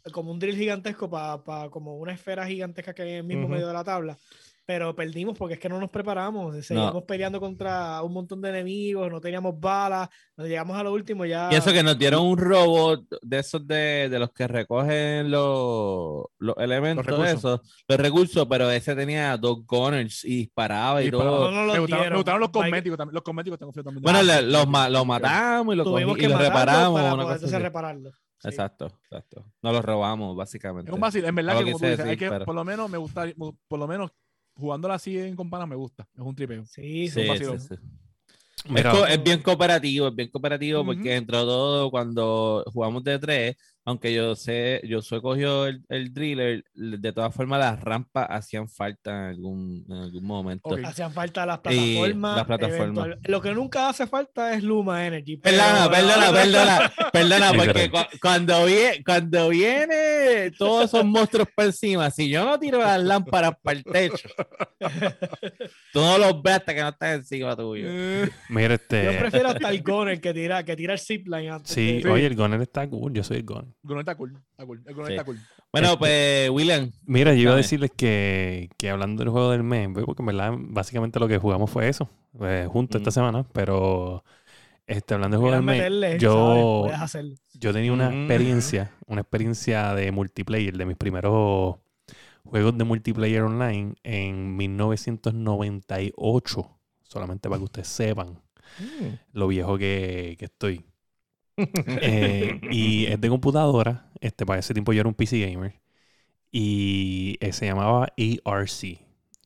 ok.
como un drill gigantesco para como una esfera gigantesca que hay en el mismo
Ujú.
medio de la tabla. Pero perdimos porque es que no nos preparamos. Seguimos peleando contra un montón de enemigos, no teníamos balas. Cuando llegamos a lo último ya.
Y eso que nos dieron un robot de esos de, de los que recogen los, los elementos,
recursos.
esos, los recursos, pero ese tenía dos gunners y disparaba y,
Y
todo.
No nos
Me gustaron, me gustaron los cosméticos también. Los cosméticos tengo frío también.
Bueno,
Ah,
los, los matamos y lo,
Tuvimos
cogí-
que
y lo
matarlo
reparamos.
para
una
poder
cosa
entonces
así.
repararlo. Sí.
Exacto, exacto. Nos lo robamos, básicamente.
Es un vacil, en verdad
No
que como dices, hay
decir,
que,
pero-
por lo menos me gusta, por lo menos jugándola así en compañía me gusta. Es un tripeo.
Sí,
Sí,
sí.
vacilón.
sí, sí. Es, es bien cooperativo, es bien cooperativo
Ujú.
porque dentro de todo, cuando jugamos de tres, aunque yo sé, yo soy cogido el, el driller, de todas formas las rampas hacían falta en algún, en algún momento.
Hacían falta las plataformas.
las plataformas.
eventual- Lo que nunca hace falta es Luma Energy.
Perdona,
pero-
perdona, perdona, perdona, <laughs> porque cu- cuando, vie- cuando viene todos esos monstruos por encima, si yo no tiro las lámparas para el techo, <laughs> tú no los ves hasta que no estás encima tuyo. <laughs>
Mira, este.
Yo prefiero hasta el Goner que tira, que tira el zipline antes.
Sí,
de-
oye, el Goner está cool. Yo soy el Goner.
Está cool. Está cool. El
Sí.
está cool.
Bueno, pues, William,
Mira, yo iba a decirles que, que hablando del juego del mes, pues, porque en verdad, básicamente lo que jugamos fue eso, eh, juntos esta
Mm.
semana, pero este, hablando del juego del mes,
meterle,
yo, yo tenía una
Mm.
experiencia, una experiencia de multiplayer, de mis primeros juegos de multiplayer online en 1998, solamente para que ustedes sepan lo viejo que, que estoy. Eh, y es de computadora. Este, para ese tiempo yo era un PC gamer. Y eh, se llamaba ARC.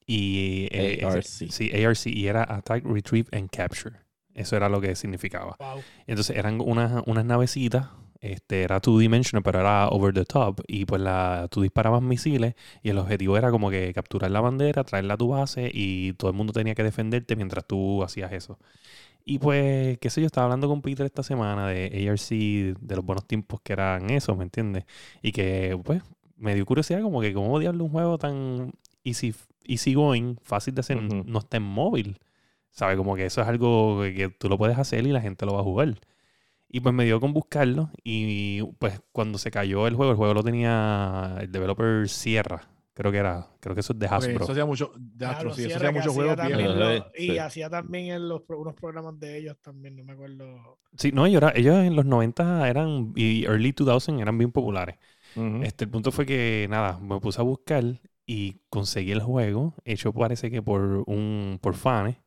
Y, eh, ese-
ARC.
sí, ARC. Y era Attack, Retrieve and Capture. Eso era lo que significaba.
Wow.
Entonces eran unas, unas navecitas. Este, era two dimensional, pero era over the top. Y pues la, tú disparabas misiles. Y el objetivo era como que capturar la bandera, traerla a tu base. Y todo el mundo tenía que defenderte mientras tú hacías eso. Y pues, qué sé yo, estaba hablando con Peter esta semana de ARC, de los buenos tiempos que eran esos, ¿me entiendes? Y que, pues, me dio curiosidad como que cómo diablo un juego tan easy, easy going, fácil de hacer, no está en móvil. ¿Sabes? Como que eso es algo que tú lo puedes hacer y la gente lo va a jugar. Y pues me dio con buscarlo y pues cuando se cayó el juego, el juego lo tenía el developer Sierra, creo que era, creo que eso es de
Ok,
Hasbro.
eso hacía mucho. De Astro,
Claro,
sí, eso hacía muchos juegos bien.
lo- y
Sí.
hacía también en los, unos programas de ellos también, no me acuerdo.
Sí, no, ahora, ellos en los 90 eran, y early 2000 eran bien populares. Este, el punto fue que, nada, me puse a buscar y conseguí el juego, hecho parece que por un, por fans.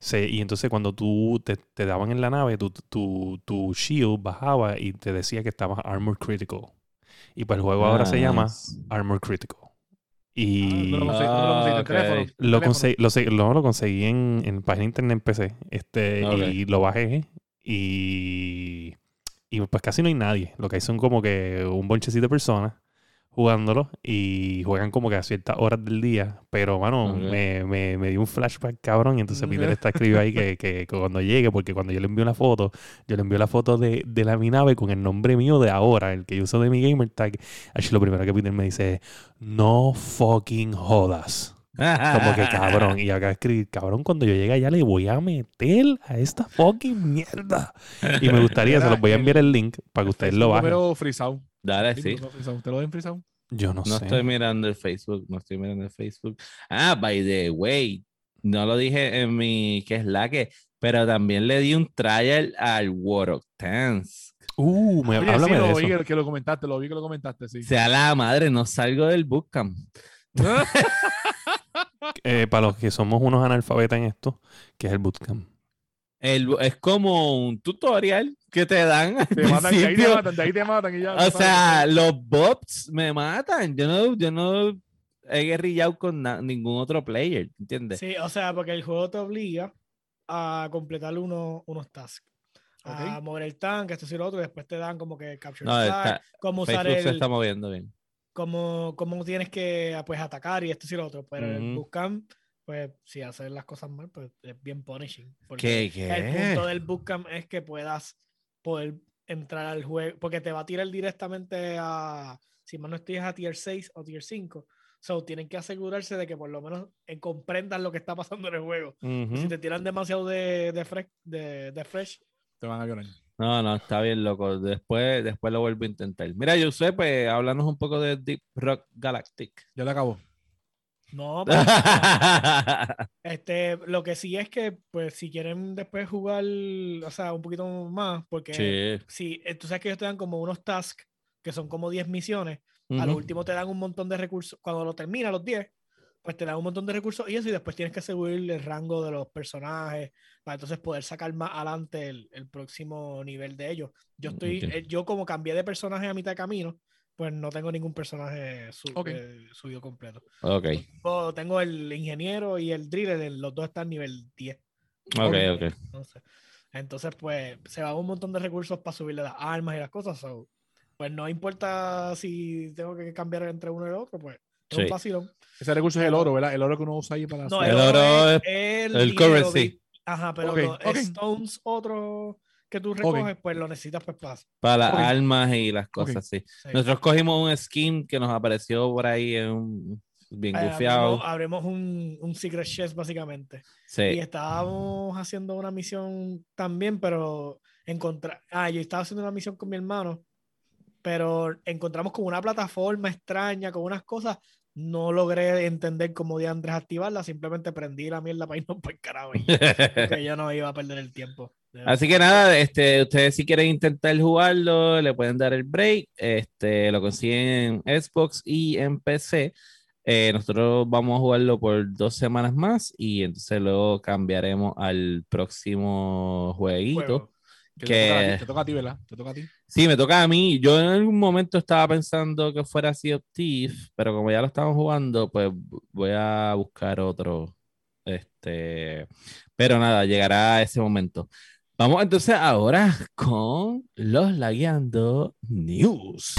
Se- y entonces cuando tú te, te daban en la nave, tu, tu, tu shield bajaba y te decía que estabas Armor Critical. Y pues el juego ahora se llama. Armor Critical. Y
lo conseguí- lo
Ah,
lo, conseguí, lo, lo conseguí en, en página internet en PC. Este. Y lo bajé. Y, y pues casi no hay nadie. Lo que hay son como que un bonchecito de personas jugándolo y juegan como que a ciertas horas del día. Pero, mano, me, me, me dio un flashback cabrón. Y entonces Peter está escribiendo ahí que, que cuando llegue, porque cuando yo le envío una foto, yo le envío la foto de, de la mi nave con el nombre mío de ahora, el que yo uso de mi gamer tag. Así lo primero que Peter me dice es, no fucking jodas. Como que <laughs> cabrón. Y acá escribir, cabrón, cuando yo llegue allá le voy a meter a esta fucking mierda. Y me gustaría, se los voy a enviar el link para que ustedes lo bajen.
Pero frisado.
Dale, sí.
¿Te lo den frisado?
Yo no,
No
sé.
estoy mirando el Facebook, no estoy mirando el Facebook. Ah, by the way, no lo dije en mi que es la que, pero también le di un trial al World of Tanks.
Uh, me,
Oye, sí,
háblame de
lo vi
eso.
que, que lo comentaste, lo vi que lo comentaste, sí.
Sea la madre, no salgo del bootcamp. <laughs>
Eh, para los que somos unos analfabetas en esto, que es el bootcamp.
El, es como un tutorial que te dan al
Te matan, de ahí te matan, de ahí te matan y ya.
O sea,
sabes.
los bots me matan. Yo no, yo no he guerrillado con na- ningún otro player, ¿entiendes?
Sí, o sea, porque el juego te obliga a completar uno- unos tasks. A mover el tanque, esto y lo otro, y después te dan como que capture
No,
flag,
está-
cómo usar
Facebook se
el,
está moviendo bien.
Cómo, cómo tienes que pues, atacar y esto y lo otro. Pero el
Ujú.
bootcamp, pues si haces las cosas mal, pues es bien punishing. Porque
¿Qué?
el punto del bootcamp es que puedas poder entrar al juego, porque te va a tirar directamente a, si mal no estoy, es a tier 6 o tier 5. So, tienen que asegurarse de que por lo menos eh, comprendan lo que está pasando en el juego. Si te tiran demasiado de, de, fresh, de, de fresh,
Te van a violar.
No, no, está bien loco. Después, después lo vuelvo a intentar. Mira, yo sé, pues, háblanos un poco de Deep Rock Galactic.
Ya le acabó.
no. pues, <laughs> este, lo que sí es que, pues, si quieren después jugar, o sea, un poquito más, porque
sí.
si eh, tú sabes que ellos te dan como unos tasks que son como 10 misiones, a lo último te dan un montón de recursos. Cuando lo terminas, los 10, pues te dan un montón de recursos y eso, y después tienes que subir el rango de los personajes para entonces poder sacar más adelante el, el próximo nivel de ellos. Yo estoy,
Ok.
eh, yo como cambié de personaje a mitad de camino, pues no tengo ningún personaje eh, subido completo.
Ok,
Tengo- tengo el ingeniero y el driller, los dos están nivel 10.
ok,
Eh,
ok.
Entonces, entonces, pues se van un montón de recursos para subirle las armas y las cosas. so, pues no importa si tengo que cambiar entre uno y el otro, pues es
Sí.
un vacilón.
Ese recurso es el oro, ¿verdad? El oro que uno usa ahí para
No,
El
el,
oro es
el,
el currency.
Ajá, pero
Ok,
los
ok.
stones otros que tú recoges, pues lo necesitas pues para.
para las almas y las cosas así.
sí.
Nosotros cogimos un skin que nos apareció por ahí en un bien
Eh,
gufiado.
abrimos, un, un secret chest básicamente. Y
Sí.
estábamos haciendo una misión también, pero encontrar. Ah, yo estaba haciendo una misión con mi hermano, pero encontramos como una plataforma extraña, con unas cosas. No logré entender cómo de Andrés activarla, simplemente prendí la mierda para irnos por el carajo. porque yo no iba a perder el tiempo.
Así que nada, este, ustedes si quieren intentar jugarlo, le pueden dar el break. Este, lo consiguen en Xbox y en PC. Eh, nosotros vamos a jugarlo por dos semanas más y entonces luego cambiaremos al próximo jueguito.
Juego.
Que
que-
Te, toca a ti, te toca a ti, ¿verdad? Te toca a ti.
Sí, me toca a mí. Yo en algún momento estaba pensando que fuera Sea of Thief, pero como ya lo estamos jugando, pues voy a buscar otro. Este, pero nada, llegará ese momento. Vamos entonces ahora con los Lagueando News.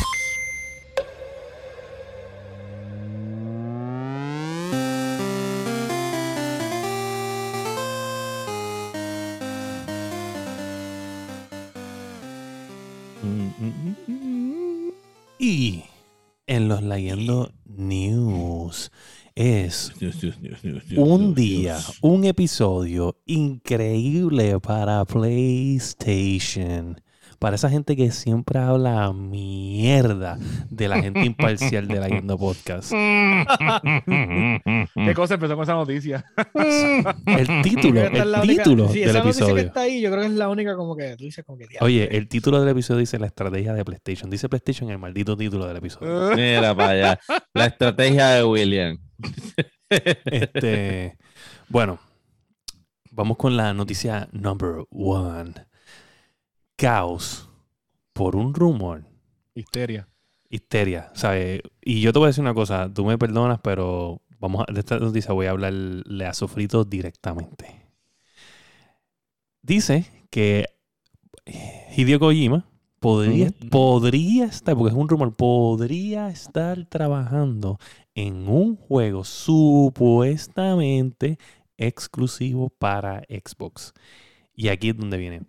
Leyendo News es un día, un episodio increíble para PlayStation. Para esa gente que siempre habla mierda de la gente imparcial de Leyendo Podcast. <laughs>
¿Qué cosa empezó con esa noticia?
El título,
es
el
la única-
título
sí,
del
esa noticia que
episodio.
está ahí, yo creo que es la única como que tú dices como que.
Oye, el título del episodio dice la estrategia de PlayStation. Dice PlayStation el maldito título del episodio. <laughs>
Mira para allá. La estrategia de William.
Este, bueno, vamos con la noticia number one. Caos por un rumor.
Histeria.
Histeria, ¿sabes? Y yo te voy a decir una cosa, tú me perdonas, pero vamos a, de esta noticia voy a hablarle a Sofrito directamente. Dice que Hideo Kojima podría,
Ujú.
podría estar, porque es un rumor, podría estar trabajando en un juego supuestamente exclusivo para Xbox. Y aquí es donde viene.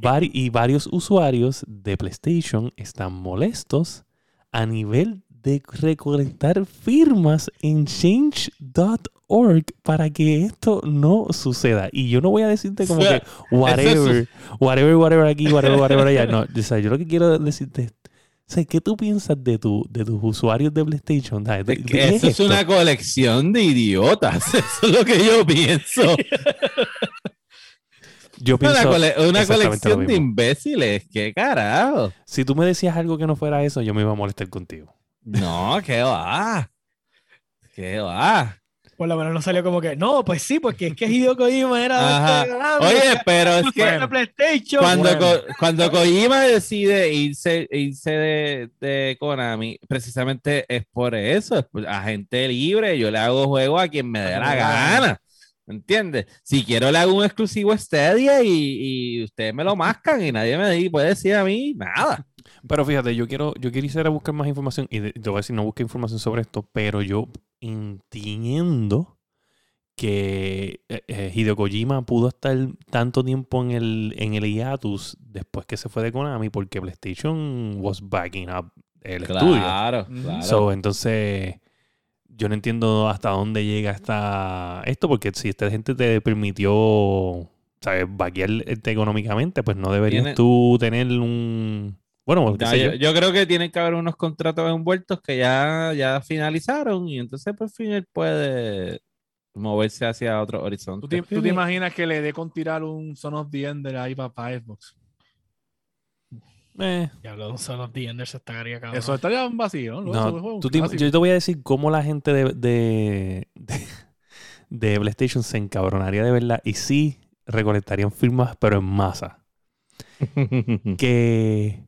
Vari- y varios usuarios de PlayStation están molestos a nivel de recolectar firmas en change.org para que esto no suceda. Y yo no voy a decirte como <laughs>
O sea,
que whatever, whatever, whatever aquí, whatever, whatever allá. No, o sea, yo lo que quiero decirte es, o sea, ¿qué tú piensas de, tu, de tus usuarios de PlayStation? ¿De-
eso es una colección de idiotas. <laughs> Eso es lo que yo pienso. <laughs>
Yo
Una, cole- colección de imbéciles. ¿Qué carajo?
Si tú me decías algo que no fuera eso, yo me iba a molestar contigo.
No, ¿qué va? ¿Qué va?
Por lo menos no salió como que, no, pues sí, porque es que Hideo Kojima era Konami,
Oye, pero es que
PlayStation.
cuando,
Bueno.
Ko- cuando Kojima decide irse, irse de, de Konami, precisamente es por eso, es por agente libre, yo le hago juego a quien me dé la gana. ¿Entiendes? Si quiero le hago un exclusivo Stadia y, y ustedes me lo mascan y nadie me puede decir a mí nada.
Pero fíjate, yo quiero, yo quisiera buscar más información y te voy a decir, no busque información sobre esto, pero yo entiendo que eh, eh, Hideo Kojima pudo estar tanto tiempo en el, en el hiatus después que se fue de Konami porque PlayStation was backing up el estudio.
Claro,
Ujú.
claro.
So, entonces, yo no entiendo hasta dónde llega esta, esto, porque si esta gente te permitió, ¿sabes?, vaquear este económicamente, pues no deberías
Tiene-
tú tener un... Bueno, sé
yo,
yo.
yo creo que tienen que haber unos contratos envueltos que ya, ya finalizaron y entonces por fin él puede moverse hacia otro
¿Tú
horizonte.
te, tú te imaginas que le dé con tirar un Son of the Ender ahí para, para Xbox?
Eh,
Ya habló de un Son of the Enders, estaría cabrón.
Eso estaría un vacío, ¿no?
no,
Eso es un
tú te-
clásico.
yo te voy a decir cómo la gente de, de, de- de PlayStation se encabronaría de verdad y sí recolectarían firmas, pero en masa. <laughs> que,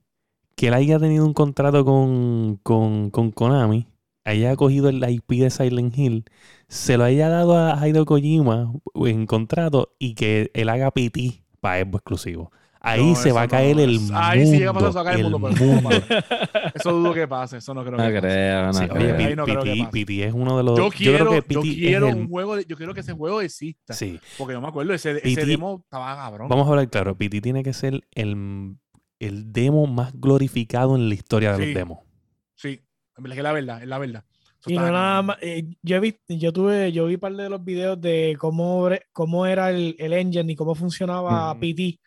que él haya tenido un contrato con, con, con Konami, haya cogido el IP de Silent Hill, se lo haya dado a Hideo Kojima en contrato y que él haga PT para Xbox exclusivo. Ahí
No,
se va a caer
no,
el mundo.
ahí sí llega a pasar, se va a caer el
el
mundo, pero no
mundo.
Eso dudo que pase. Eso no creo
No
que pase.
creo, no
Sí, oye,
creo.
P-
no creo pase.
PT es uno de los.
Yo quiero,
creo que
yo quiero
el-
un juego de, yo quiero que ese juego exista.
Sí,
Porque yo me acuerdo, ese, ese demo estaba cabrón.
vamos a hablar claro. PT tiene que ser el, el demo más glorificado en la historia de
Sí.
los demos.
Sí, es que la verdad, es la verdad. Eso
Y no nada más, eh, yo, visto, yo tuve, yo vi parte de los videos de cómo, cómo era el, el engine y cómo funcionaba
Ujú.
PT.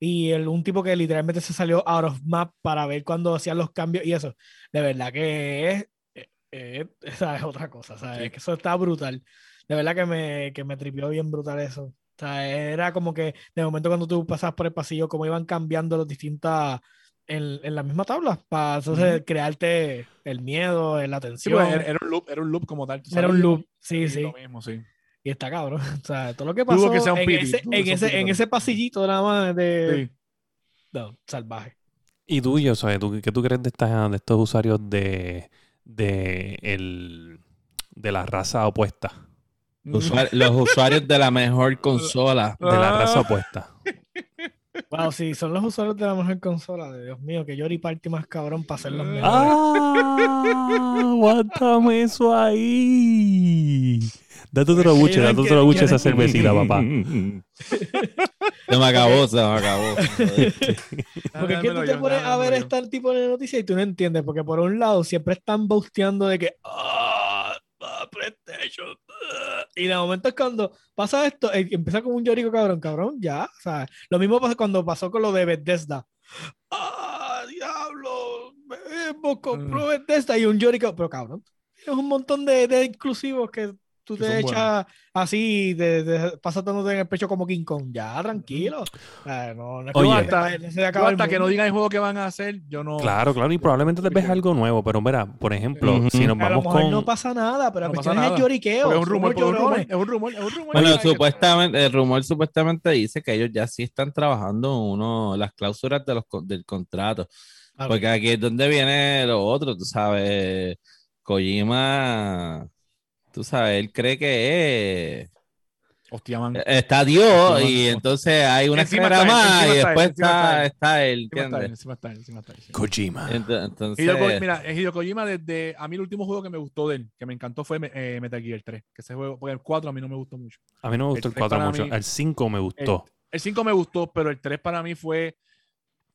Y el, un tipo que literalmente se salió out of map para ver cuando hacían los cambios y eso. De verdad que es, eh, eh, <laughs> esa es otra cosa, ¿sabes?
Sí.
Que eso está brutal. De verdad que me, que me tripió bien brutal eso. O sea, era como que de momento cuando tú pasabas por el pasillo, cómo iban cambiando las distintas en, en la misma tabla para entonces crearte el miedo, la
Sí,
tensión.
pues, era, un loop, era un loop como tal.
Era un loop, sí, sí.
Lo mismo, sí.
Y está cabrón. <laughs> O sea, todo lo que pasó
que sea un
en, ese, en, ese, en ese pasillito nada más de...
Sí.
No, salvaje.
Y tú, yo, ¿sabes? ¿Tú, ¿Qué tú crees de, estas, de estos usuarios de, de, el, de la raza opuesta?
Usuar- los usuarios de la mejor <laughs> consola.
De la raza opuesta. <laughs>
Wow, sí, son los usuarios de la mejor consola. De Dios mío, que Yori Party más cabrón para ser los mejores.
¡Ah! Aguántame eso ahí. Date otro buche, date otro buche esa cervecita, papá. <laughs>
Se me acabó, se me acabó.
Porque es que tú te pones a ver este tipo de noticias y tú no entiendes, porque por un lado siempre están bosteando de que "Ah, ah, PlayStation. Ah", Y de momento es cuando pasa esto, eh, empieza como un llorico cabrón, cabrón, ya. O sea, lo mismo pasa cuando pasó con lo de Bethesda. ¡Ah, diablo! Hemos compró Bethesda y un llorico, pero cabrón, tienes un montón de, de exclusivos que tú te echas así, de, de, pasándote en el pecho como King Kong. Ya, tranquilo. No, no es que
Oye.
no
hasta-
se- acaba
que no digan el juego que van a hacer, yo no.
Claro, claro, y probablemente te ves algo nuevo, pero mira, por ejemplo, si nos
A lo
vamos
mejor
con...
no pasa nada, pero
No pasa
es lloriqueo.
Es un rumor, es un rumor, es un rumor, es un rumor.
Bueno, supuestamente, el rumor supuestamente dice que ellos ya sí están trabajando uno, las cláusulas de los, del contrato. Porque aquí es donde viene lo otro, tú sabes. Kojima, tú sabes, él cree que es-
Hostia, man.
está Dios
Hostia,
y entonces hay una
Encima
escalera
está él,
más y después
está
está,
él.
está él,
Encima está él,
¿entiendes?
encima está él, encima está él, sí.
Kojima.
Ent- Entonces,
Hideo Ko- mira, Hideo Kojima desde a mí el último juego que me gustó de él, que me encantó fue eh, Metal Gear 3, que ese juego, porque el 4 a mí no me gustó mucho.
A mí no me gustó
el
el
tres
4
para
mucho.
mí-
El 5 me gustó.
El 5 me gustó, pero el 3 para mí fue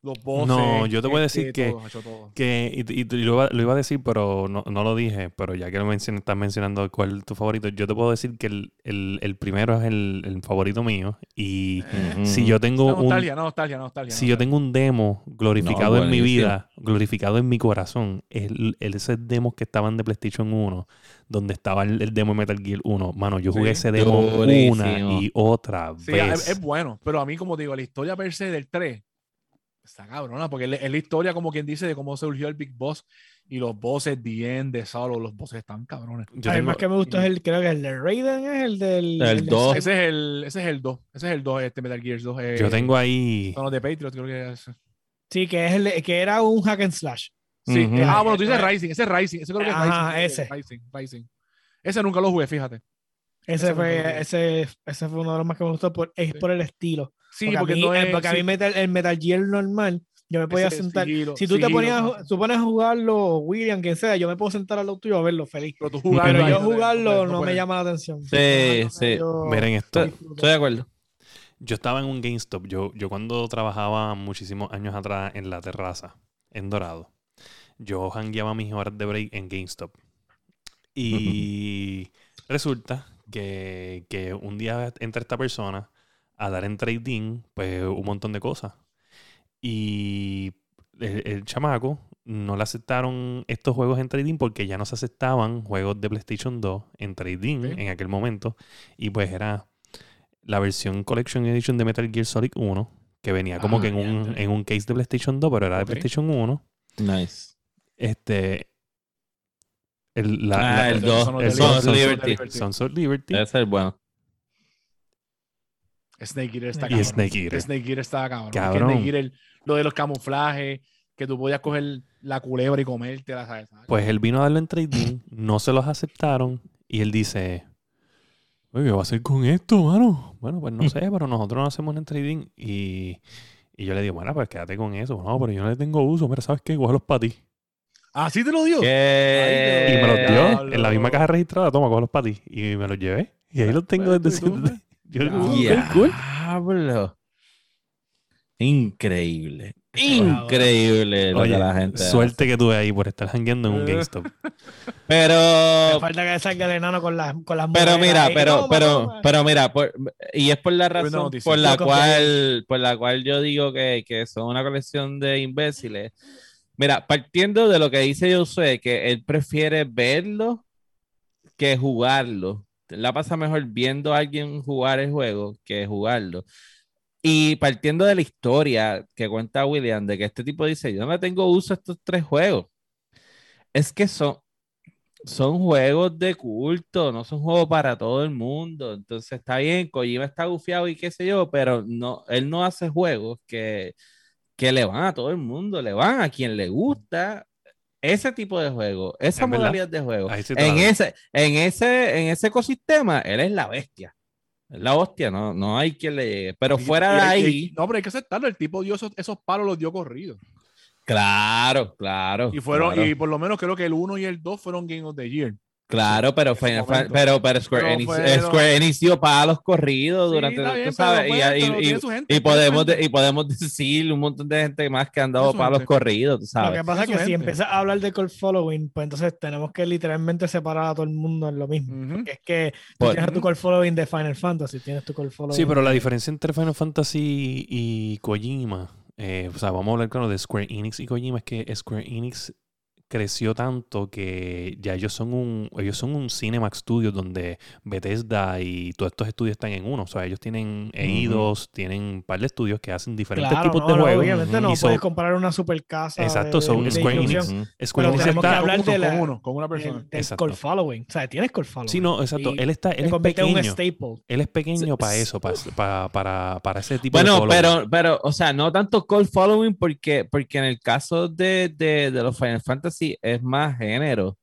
los bosses.
No, yo te voy a decir
este,
que-
todo.
Que, y, y- y lo, iba, lo iba a decir, pero no, no lo dije. Pero ya que lo mencion- estás mencionando cuál es tu favorito, yo te puedo decir que el, el- el primero es el, el favorito mío. Y
Ujú.
si yo tengo
No,
un,
nostalgia, no, nostalgia, nostalgia.
si yo tengo un demo glorificado
No,
en mi vida, glorificado en mi corazón, el, el- esos demos que estaban de PlayStation 1, donde estaba el, el demo de Metal Gear 1, mano, yo jugué
Sí.
ese demo
Durísimo.
una y otra
Sí,
vez.
es, es bueno, pero a mí, como digo, la historia per se del 3 está cabrona, porque es la historia, como quien dice, de cómo surgió el Big Boss y los bosses, The End, de Solo, los bosses están cabrones.
Yo
A mí
tengo-
más que me gustó es el, creo que el de Raiden es el del...
El
del
dos.
Cyber-
Ese es el, ese es el 2, ese es el 2, este Metal Gear 2. eh,
yo tengo ahí...
Son los de Patriot, creo que es.
Sí, que es el que era un hack and slash.
Sí. Ah, bueno, tú dices
Ajá.
Rising, ese es Rising, ese creo que es
Ajá,
Rising.
ese.
Rising, Rising. Ese nunca lo jugué, fíjate.
Ese
Ese
fue, ese, ese fue uno de los más que me gustó por, es por el estilo.
Sí,
porque,
porque,
a mí,
no
eh,
es.
porque a
sí,
mí Metal- el Metal Gear normal, yo me podía
ese
sentar.
sigilo,
si tú te ponías, a
no
tú pones a jugarlo, William, quien sea, yo me puedo sentar al lado tuyo a verlo feliz.
Pero tú
Pero
jugarlo ahí
yo jugarlo no, me llama la atención.
Sí, sí.
yo
Miren esto.
Estoy de acuerdo.
Yo estaba en un GameStop. Yo, yo cuando trabajaba muchísimos años atrás en la terraza, en Dorado, yo hangueaba mis horas de break en GameStop. Y resulta que, que un día entra esta persona a dar en trading pues un montón de cosas. Y el, el chamaco no le aceptaron estos juegos en trading porque ya no se aceptaban juegos de PlayStation 2 en trading
Ok.
en aquel momento. Y pues era la versión Collection Edition de Metal Gear Solid 1, que venía como
Ah,
que en un, en un case de PlayStation 2, pero era de. PlayStation 1.
Nice.
Este. El, la,
Ah,
la-
el dos,
el
el
Sons
Sons Liberty.
Sons of Liberty.
Debe ser bueno.
Snake Eater está
Y
cabrón.
Snake Eater.
Snake Eater está cabrón.
Cabrón.
Snake Eater, lo de los camuflajes, que tú podías coger la culebra y comértela, ¿sabes?
Pues él vino a darlo en trading, no se los aceptaron y él dice, Oye, ¿qué va a hacer con esto, mano? Bueno, pues no sé, pero nosotros no hacemos en trading y, Y yo le digo, bueno, pues quédate con eso. No, pero yo no le tengo uso. Mira, ¿sabes qué? Cógelos para ti.
¿Así te lo dio?
¿Qué?
Y me los dio en la misma caja registrada. Toma, cógelos para ti. Y me los llevé. Y ahí los tengo desde
Pues,
Increíble. Increíble lo
Oye,
que la gente hace.
suerte que tuve ahí por estar jangueando en un. GameStop.
Me
Pero,
falta que salga el enano con las con las
pero mira,
ahí.
pero, pero, pero mira, por- y es por la razón por la cual, por la cual yo digo que, que son una colección de imbéciles. Mira, partiendo de lo que dice Josué, que él prefiere verlo que jugarlo. La pasa mejor viendo a alguien jugar el juego que jugarlo. Y partiendo de la historia que cuenta William, de que este tipo dice, yo no tengo uso a estos tres juegos. Es que son, son juegos de culto, no son juegos para todo el mundo. Entonces está bien, Kojima está gufiado y qué sé yo, pero no, él no hace juegos que, que le van a todo el mundo, le van a quien le gusta ese tipo de juego, esa
Es verdad.
modalidad de juego.
Sí
En ese, en, ese, en ese ecosistema, él es la bestia. Es la hostia, no, no hay quien le llegue. Pero
Y-
fuera
y-
de
y-
ahí,
no, pero hay que aceptarlo. El tipo dio esos, esos palos, los dio corridos.
claro, claro.
Y fueron,
claro.
y por lo menos creo que el 1 y el 2 fueron Game of the Year.
Claro, pero, Final pero, pero Square,
Pero
Enix,
fueron-
Square Enix dio palos corridos
Sí,
durante,
está
tú
bien,
sabes,
pero,
y-
pues,
y,
pero gente,
podemos, y podemos decir un montón de gente más que han dado palos
gente.
corridos, tú
Lo
sabes.
que pasa es que si empiezas a hablar de cult following, pues entonces tenemos que literalmente separar a todo el mundo en lo mismo. Porque es que tú
Por-
tienes tu cult following de Final Fantasy, tienes tu cult following.
Sí, pero la diferencia entre Final Fantasy y Kojima, eh, o sea, vamos a hablar claro de Square Enix y Kojima, es que Square Enix creció tanto que ya ellos son un ellos son un Cinemax Studio donde Bethesda y todos estos estudios están en uno, o sea, ellos tienen EIDOS, tienen un par de estudios que hacen diferentes
Claro,
tipos
no,
de
no,
juegos.
Obviamente no
Y so-
puedes comparar una super casa.
Exacto,
de-
son
de
Square Enix. Square Enix
que
está-
hablar
con uno,
de la-
con uno, con una persona.
del, del following. O sea, tienes cult following.
Sí, no, exacto.
Y
Él está, él es pequeño.
staple.
Él es pequeño para eso, para, para, para, para ese tipo de
Bueno, pero, pero, o sea, no tanto call following porque, porque en el caso de, de, de los Final Fantasy es más género.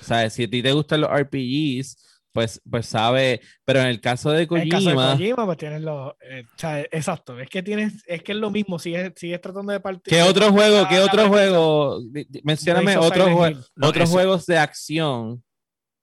O sea, si a ti te gustan los RPGs, pues, pues sabe, pero en el caso de
En el caso de
Kojima,
Kojima, pues tienes los. eh, o sea, exacto. Es que tienes, es que es lo mismo. Sigues, sigues tratando de partir.
¿qué otro juego, qué otro juego? Mencióname otros jue-.
No,
otros
eso-
juegos de acción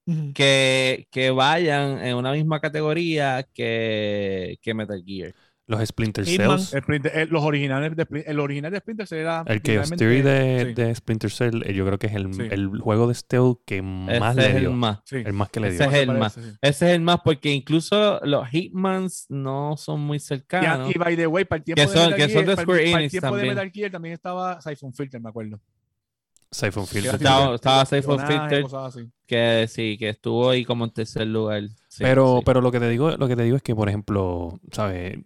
Ujú.
que, que vayan en una misma categoría que, que Metal Gear.
Los Splinter. Cells.
El, Splinter- el- los originales de Splinter- el original de Splinter Cell era
El Chaos Theory de,
sí,
de Splinter Cell, eh, yo creo que es el,
Sí.
el juego de stealth que más
Ese
le
es el
dio.
más.
sí.
El más que le
Ese
dio.
es
Me
el más.
parece, sí.
Ese es el más porque incluso los Hitmans no son muy
Y,
cercanos.
y by the way, para el tiempo
Que
de
son-
Metal
que son
Gear,
de
para el-
Square
para el
Enix
tiempo de
también.
Metal Gear también estaba Siphon Filter, me acuerdo.
Siphon Filter.
Estaba- estaba Siphon Filter. Que sí, que estuvo ahí como en tercer lugar. Sí,
pero,
sí.
pero lo que te digo, lo que te digo es que, por ejemplo, ¿sabes?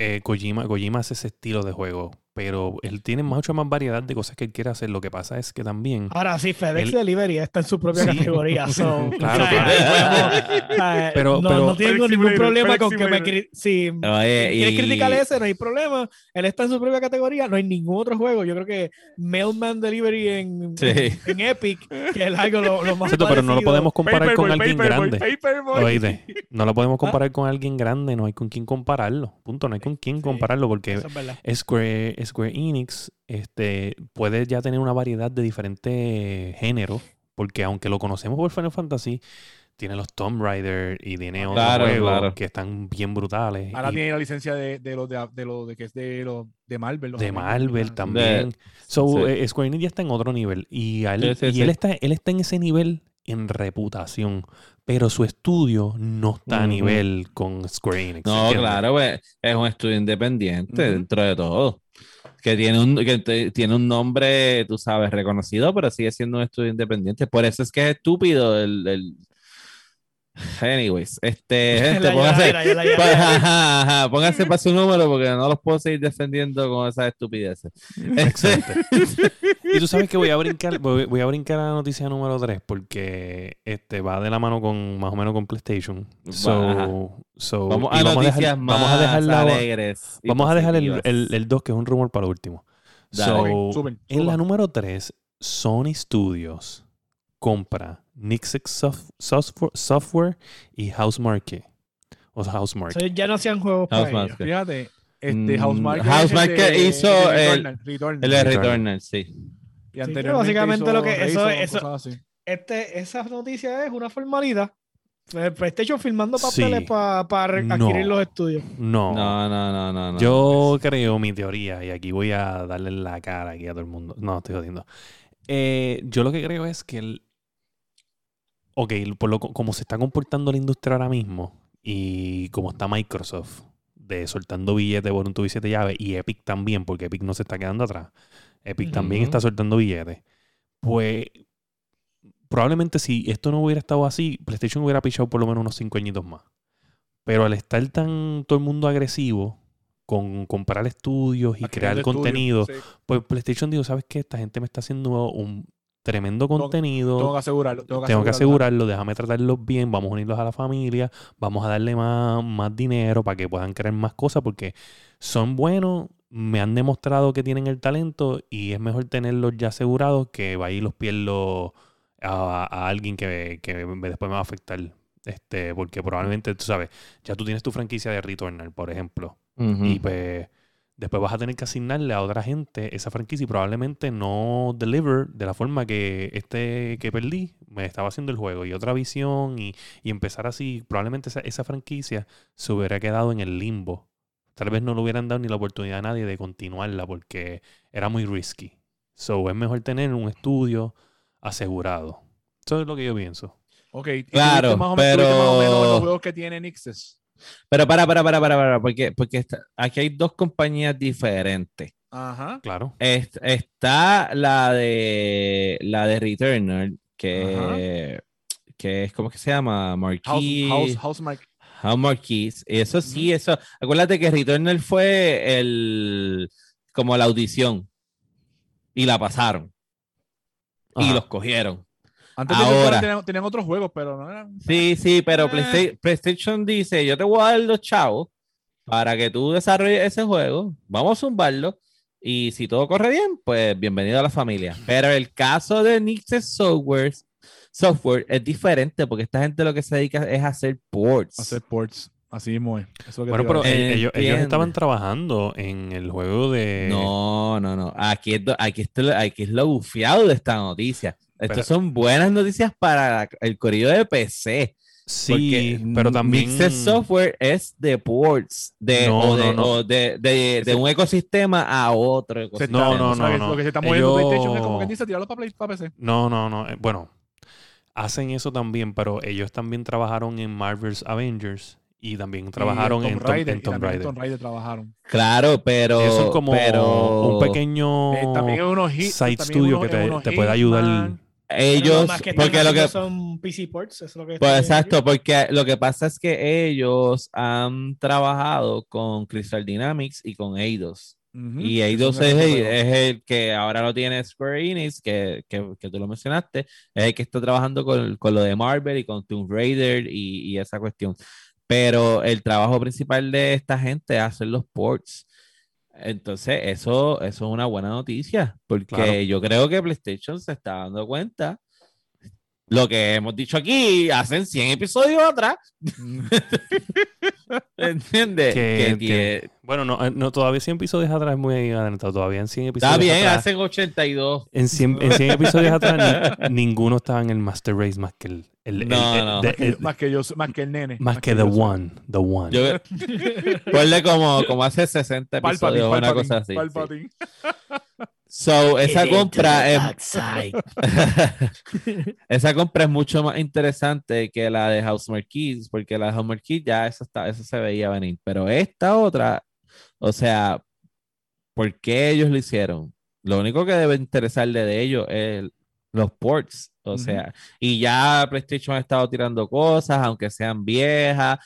Eh, Kojima, Kojima hace ese estilo de juego, pero él tiene mucha más variedad de cosas que él quiere hacer. Lo que pasa es que también
Ahora sí, FedEx
Él-
Delivery está en su propia
Sí.
categoría. so, <laughs>
Claro,
o sea,
claro.
ahí podemos- o sea, <laughs>
Pero-
no,
pero-
no tengo
FedEx
ningún problema con que me. Cri- Si
Oye,
quieres
y-
criticar ese, no hay problema. Él está en su propia categoría. No hay ningún otro juego. Yo creo que Mailman Delivery en,
Sí.
en, en Epic, que es algo lo, lo más
Exacto, pero no lo podemos comparar con alguien
Paperboy,
grande.
Paperboy.
No lo
¿Ah?
podemos comparar con alguien grande, no hay con quién compararlo. Punto, no hay con quién compararlo porque
es.
Square, Square Enix este, puede ya tener una variedad de diferentes géneros, porque aunque lo conocemos por Final Fantasy, tiene los Tomb Raider y tiene otros
Claro,
juegos
claro.
que están bien brutales.
Ahora
y
tiene la licencia de, de lo de, de lo de que es de lo de Marvel. los
de Marvel también. So,
sí.
eh, Square Enix ya está en otro nivel. Y, a él,
Sí, sí,
y
sí.
él, está, él está en ese nivel en reputación, pero su estudio no está a nivel con Square Enix.
No,
¿entiendes?
claro, pues, es un estudio independiente dentro de todo. Que tiene un, que te- tiene un nombre, tú sabes, reconocido, pero sigue siendo un estudio independiente. Por eso es que es estúpido el. el- Anyways, este, <laughs> gente, ajá, póngase para su número porque no los puedo seguir defendiendo con esas estupideces. Este,
Y tú sabes que voy a brincar, voy, voy a brincar a la noticia número 3 porque este va de la mano con más o menos con PlayStation. So, so-
vamos a noticias
dejar,
más
vamos a dejar la-
alegres.
vamos a dejar el, el, el 2 que es un rumor para último.
Dale.
So,
Ok, suben,
en la número 3, Sony Studios compra Nixx Sof- Software, Software y Housemarque. O sea, Housemarque.
So, ya no hacían juegos para ellos.
Fíjate, Este,
Mm,
Housemarque. es
Housemarque
el de-
hizo
el
el-
Returnal.
El
Returnal.
Returnal, sí.
Y
pero
anteriormente
básicamente lo que- eso- eso-. Este, esa noticia es una formalidad. El PlayStation firmando papeles
Sí.
para adquirir los estudios.
No.
No, no, no, no. no.
Yo creo mi teoría, y aquí voy a darle la cara aquí a todo el mundo. No, estoy jodiendo. Eh, yo lo que creo es que el. Ok, por lo, como se está comportando la industria ahora mismo, y como está Microsoft, de soltando billetes por un tubo y siete llaves, y Epic también, porque Epic no se está quedando atrás. Epic también está soltando billetes. Pues. Probablemente si esto no hubiera estado así, PlayStation hubiera pichado por lo menos unos cinco añitos más. Pero al estar tan todo el mundo agresivo con comprar estudios y crear contenido,
sí.
pues PlayStation dijo, ¿sabes qué? Esta gente me está haciendo un tremendo contenido.
Tengo que asegurarlo. Tengo que,
Tengo que
asegurarlo.
asegurarlo, déjame tratarlos bien, vamos a unirlos a la familia, vamos a darle más, más dinero para que puedan crear más cosas porque son buenos, me han demostrado que tienen el talento y es mejor tenerlos ya asegurados que va a ir los pierdo a, a alguien que, que me- después me va a afectar. Este, porque probablemente, tú sabes, ya tú tienes tu franquicia de Returnal, por ejemplo. Y pues después vas a tener que asignarle a otra gente esa franquicia y probablemente no deliver de la forma que este que perdí me estaba haciendo el juego y otra visión y, y empezar así. Probablemente esa, esa franquicia se hubiera quedado en el limbo. Tal vez no le hubieran dado ni la oportunidad a nadie de continuarla porque era muy risky. So es mejor tener un estudio asegurado. Eso es lo que yo pienso.
Ok, y
Claro,
más o menos-
pero-
más o menos los juegos que tiene Nixes.
Pero para, para, para, para, para, porque, porque está- aquí hay dos compañías diferentes.
Ajá.
Claro.
Est- está la de la de Returnal, que, que es, ¿cómo que se llama?
House,
Marquee.
House.
How Marquis. Eso sí, eso. Acuérdate que Returnal fue el como la audición. Y la pasaron. Y los cogieron.
Antes de
Ahora.
Returnal tenían, tenían otros juegos, pero no eran.
Sí, sí, pero
Eh.
Playsta- PlayStation dice: Yo te voy a dar los chavos para que tú desarrolles ese juego. Vamos a zumbarlo. Y si todo corre bien, pues bienvenido a la familia. Pero el caso de Nixes Software, software es diferente porque esta gente lo que se dedica es a hacer ports.
Hacer ports. Así mismo es. Eso que
Bueno, pero eh, ellos, estaban trabajando en el juego de...
No, no, no. Aquí es, aquí es, aquí es lo bufiado de esta noticia. Estas son buenas noticias para el corrido de PC.
Sí,
porque
pero también...
Mixed Software es de ports, de,
No,
o, de,
no, no.
o de, de- un ecosistema a otro
Se
ecosistema.
No,
está-
no, no, no.
Lo que se está moviendo
Ellos-
PlayStation es como que dice tirarlo para, Play, para PC.
No, no, no. eh, Bueno, hacen eso también, pero ellos también trabajaron en Marvel's Avengers y también trabajaron
Y
en,
Tomb
Tom-
Raider,
en Tomb Raider.
Tomb Raider trabajaron.
Claro, pero.
Ellos son como
pero
un pequeño
Eh, también unos hits.
side
también
studio
unos-
que te, te puede ayudar.
Ellos,
más que
porque lo que.
haciendo son PC ports, es lo que
Pues exacto, porque lo que pasa es que ellos han trabajado con Crystal Dynamics y con Eidos.
Ujú,
Y
que
Eidos es el, es el que ahora lo tiene Square Enix, que, que, que tú lo mencionaste, es el que está trabajando con, con lo de Marvel y con Tomb Raider y, y esa cuestión. Pero el trabajo principal de esta gente es hacer los ports. Entonces, eso, eso es una buena noticia, porque
Claro.
yo creo que PlayStation se está dando cuenta. Lo que hemos dicho aquí hace 100 episodios atrás, <laughs> ¿entiendes?
Que-
Que
que- Bueno, no, eh, no, todavía 100 episodios atrás es muy adelantado. Todavía en 100 episodios
Está bien,
atrás,
hacen 82.
en, 100, en 100 episodios atrás ni- <laughs> ninguno estaba en el Master Race más que el... el- el-
No,
el-
no.
de-
Más que,
el-
más yo, más que el nene.
más que The
yo.
One. The One.
Yo, <laughs> como, como hace 60
Palpatine,
episodios, una
Palpatine,
cosa así. sí. So, esa compra es, <laughs> esa compra es mucho más interesante que la de House Marquis, porque la de House Marquis ya eso, está, eso se veía venir. Pero esta otra, o sea, ¿por qué ellos lo hicieron? Lo único que debe interesarle de ellos es los ports. O
Ujú.
sea, y ya PlayStation ha estado tirando cosas, aunque sean viejas,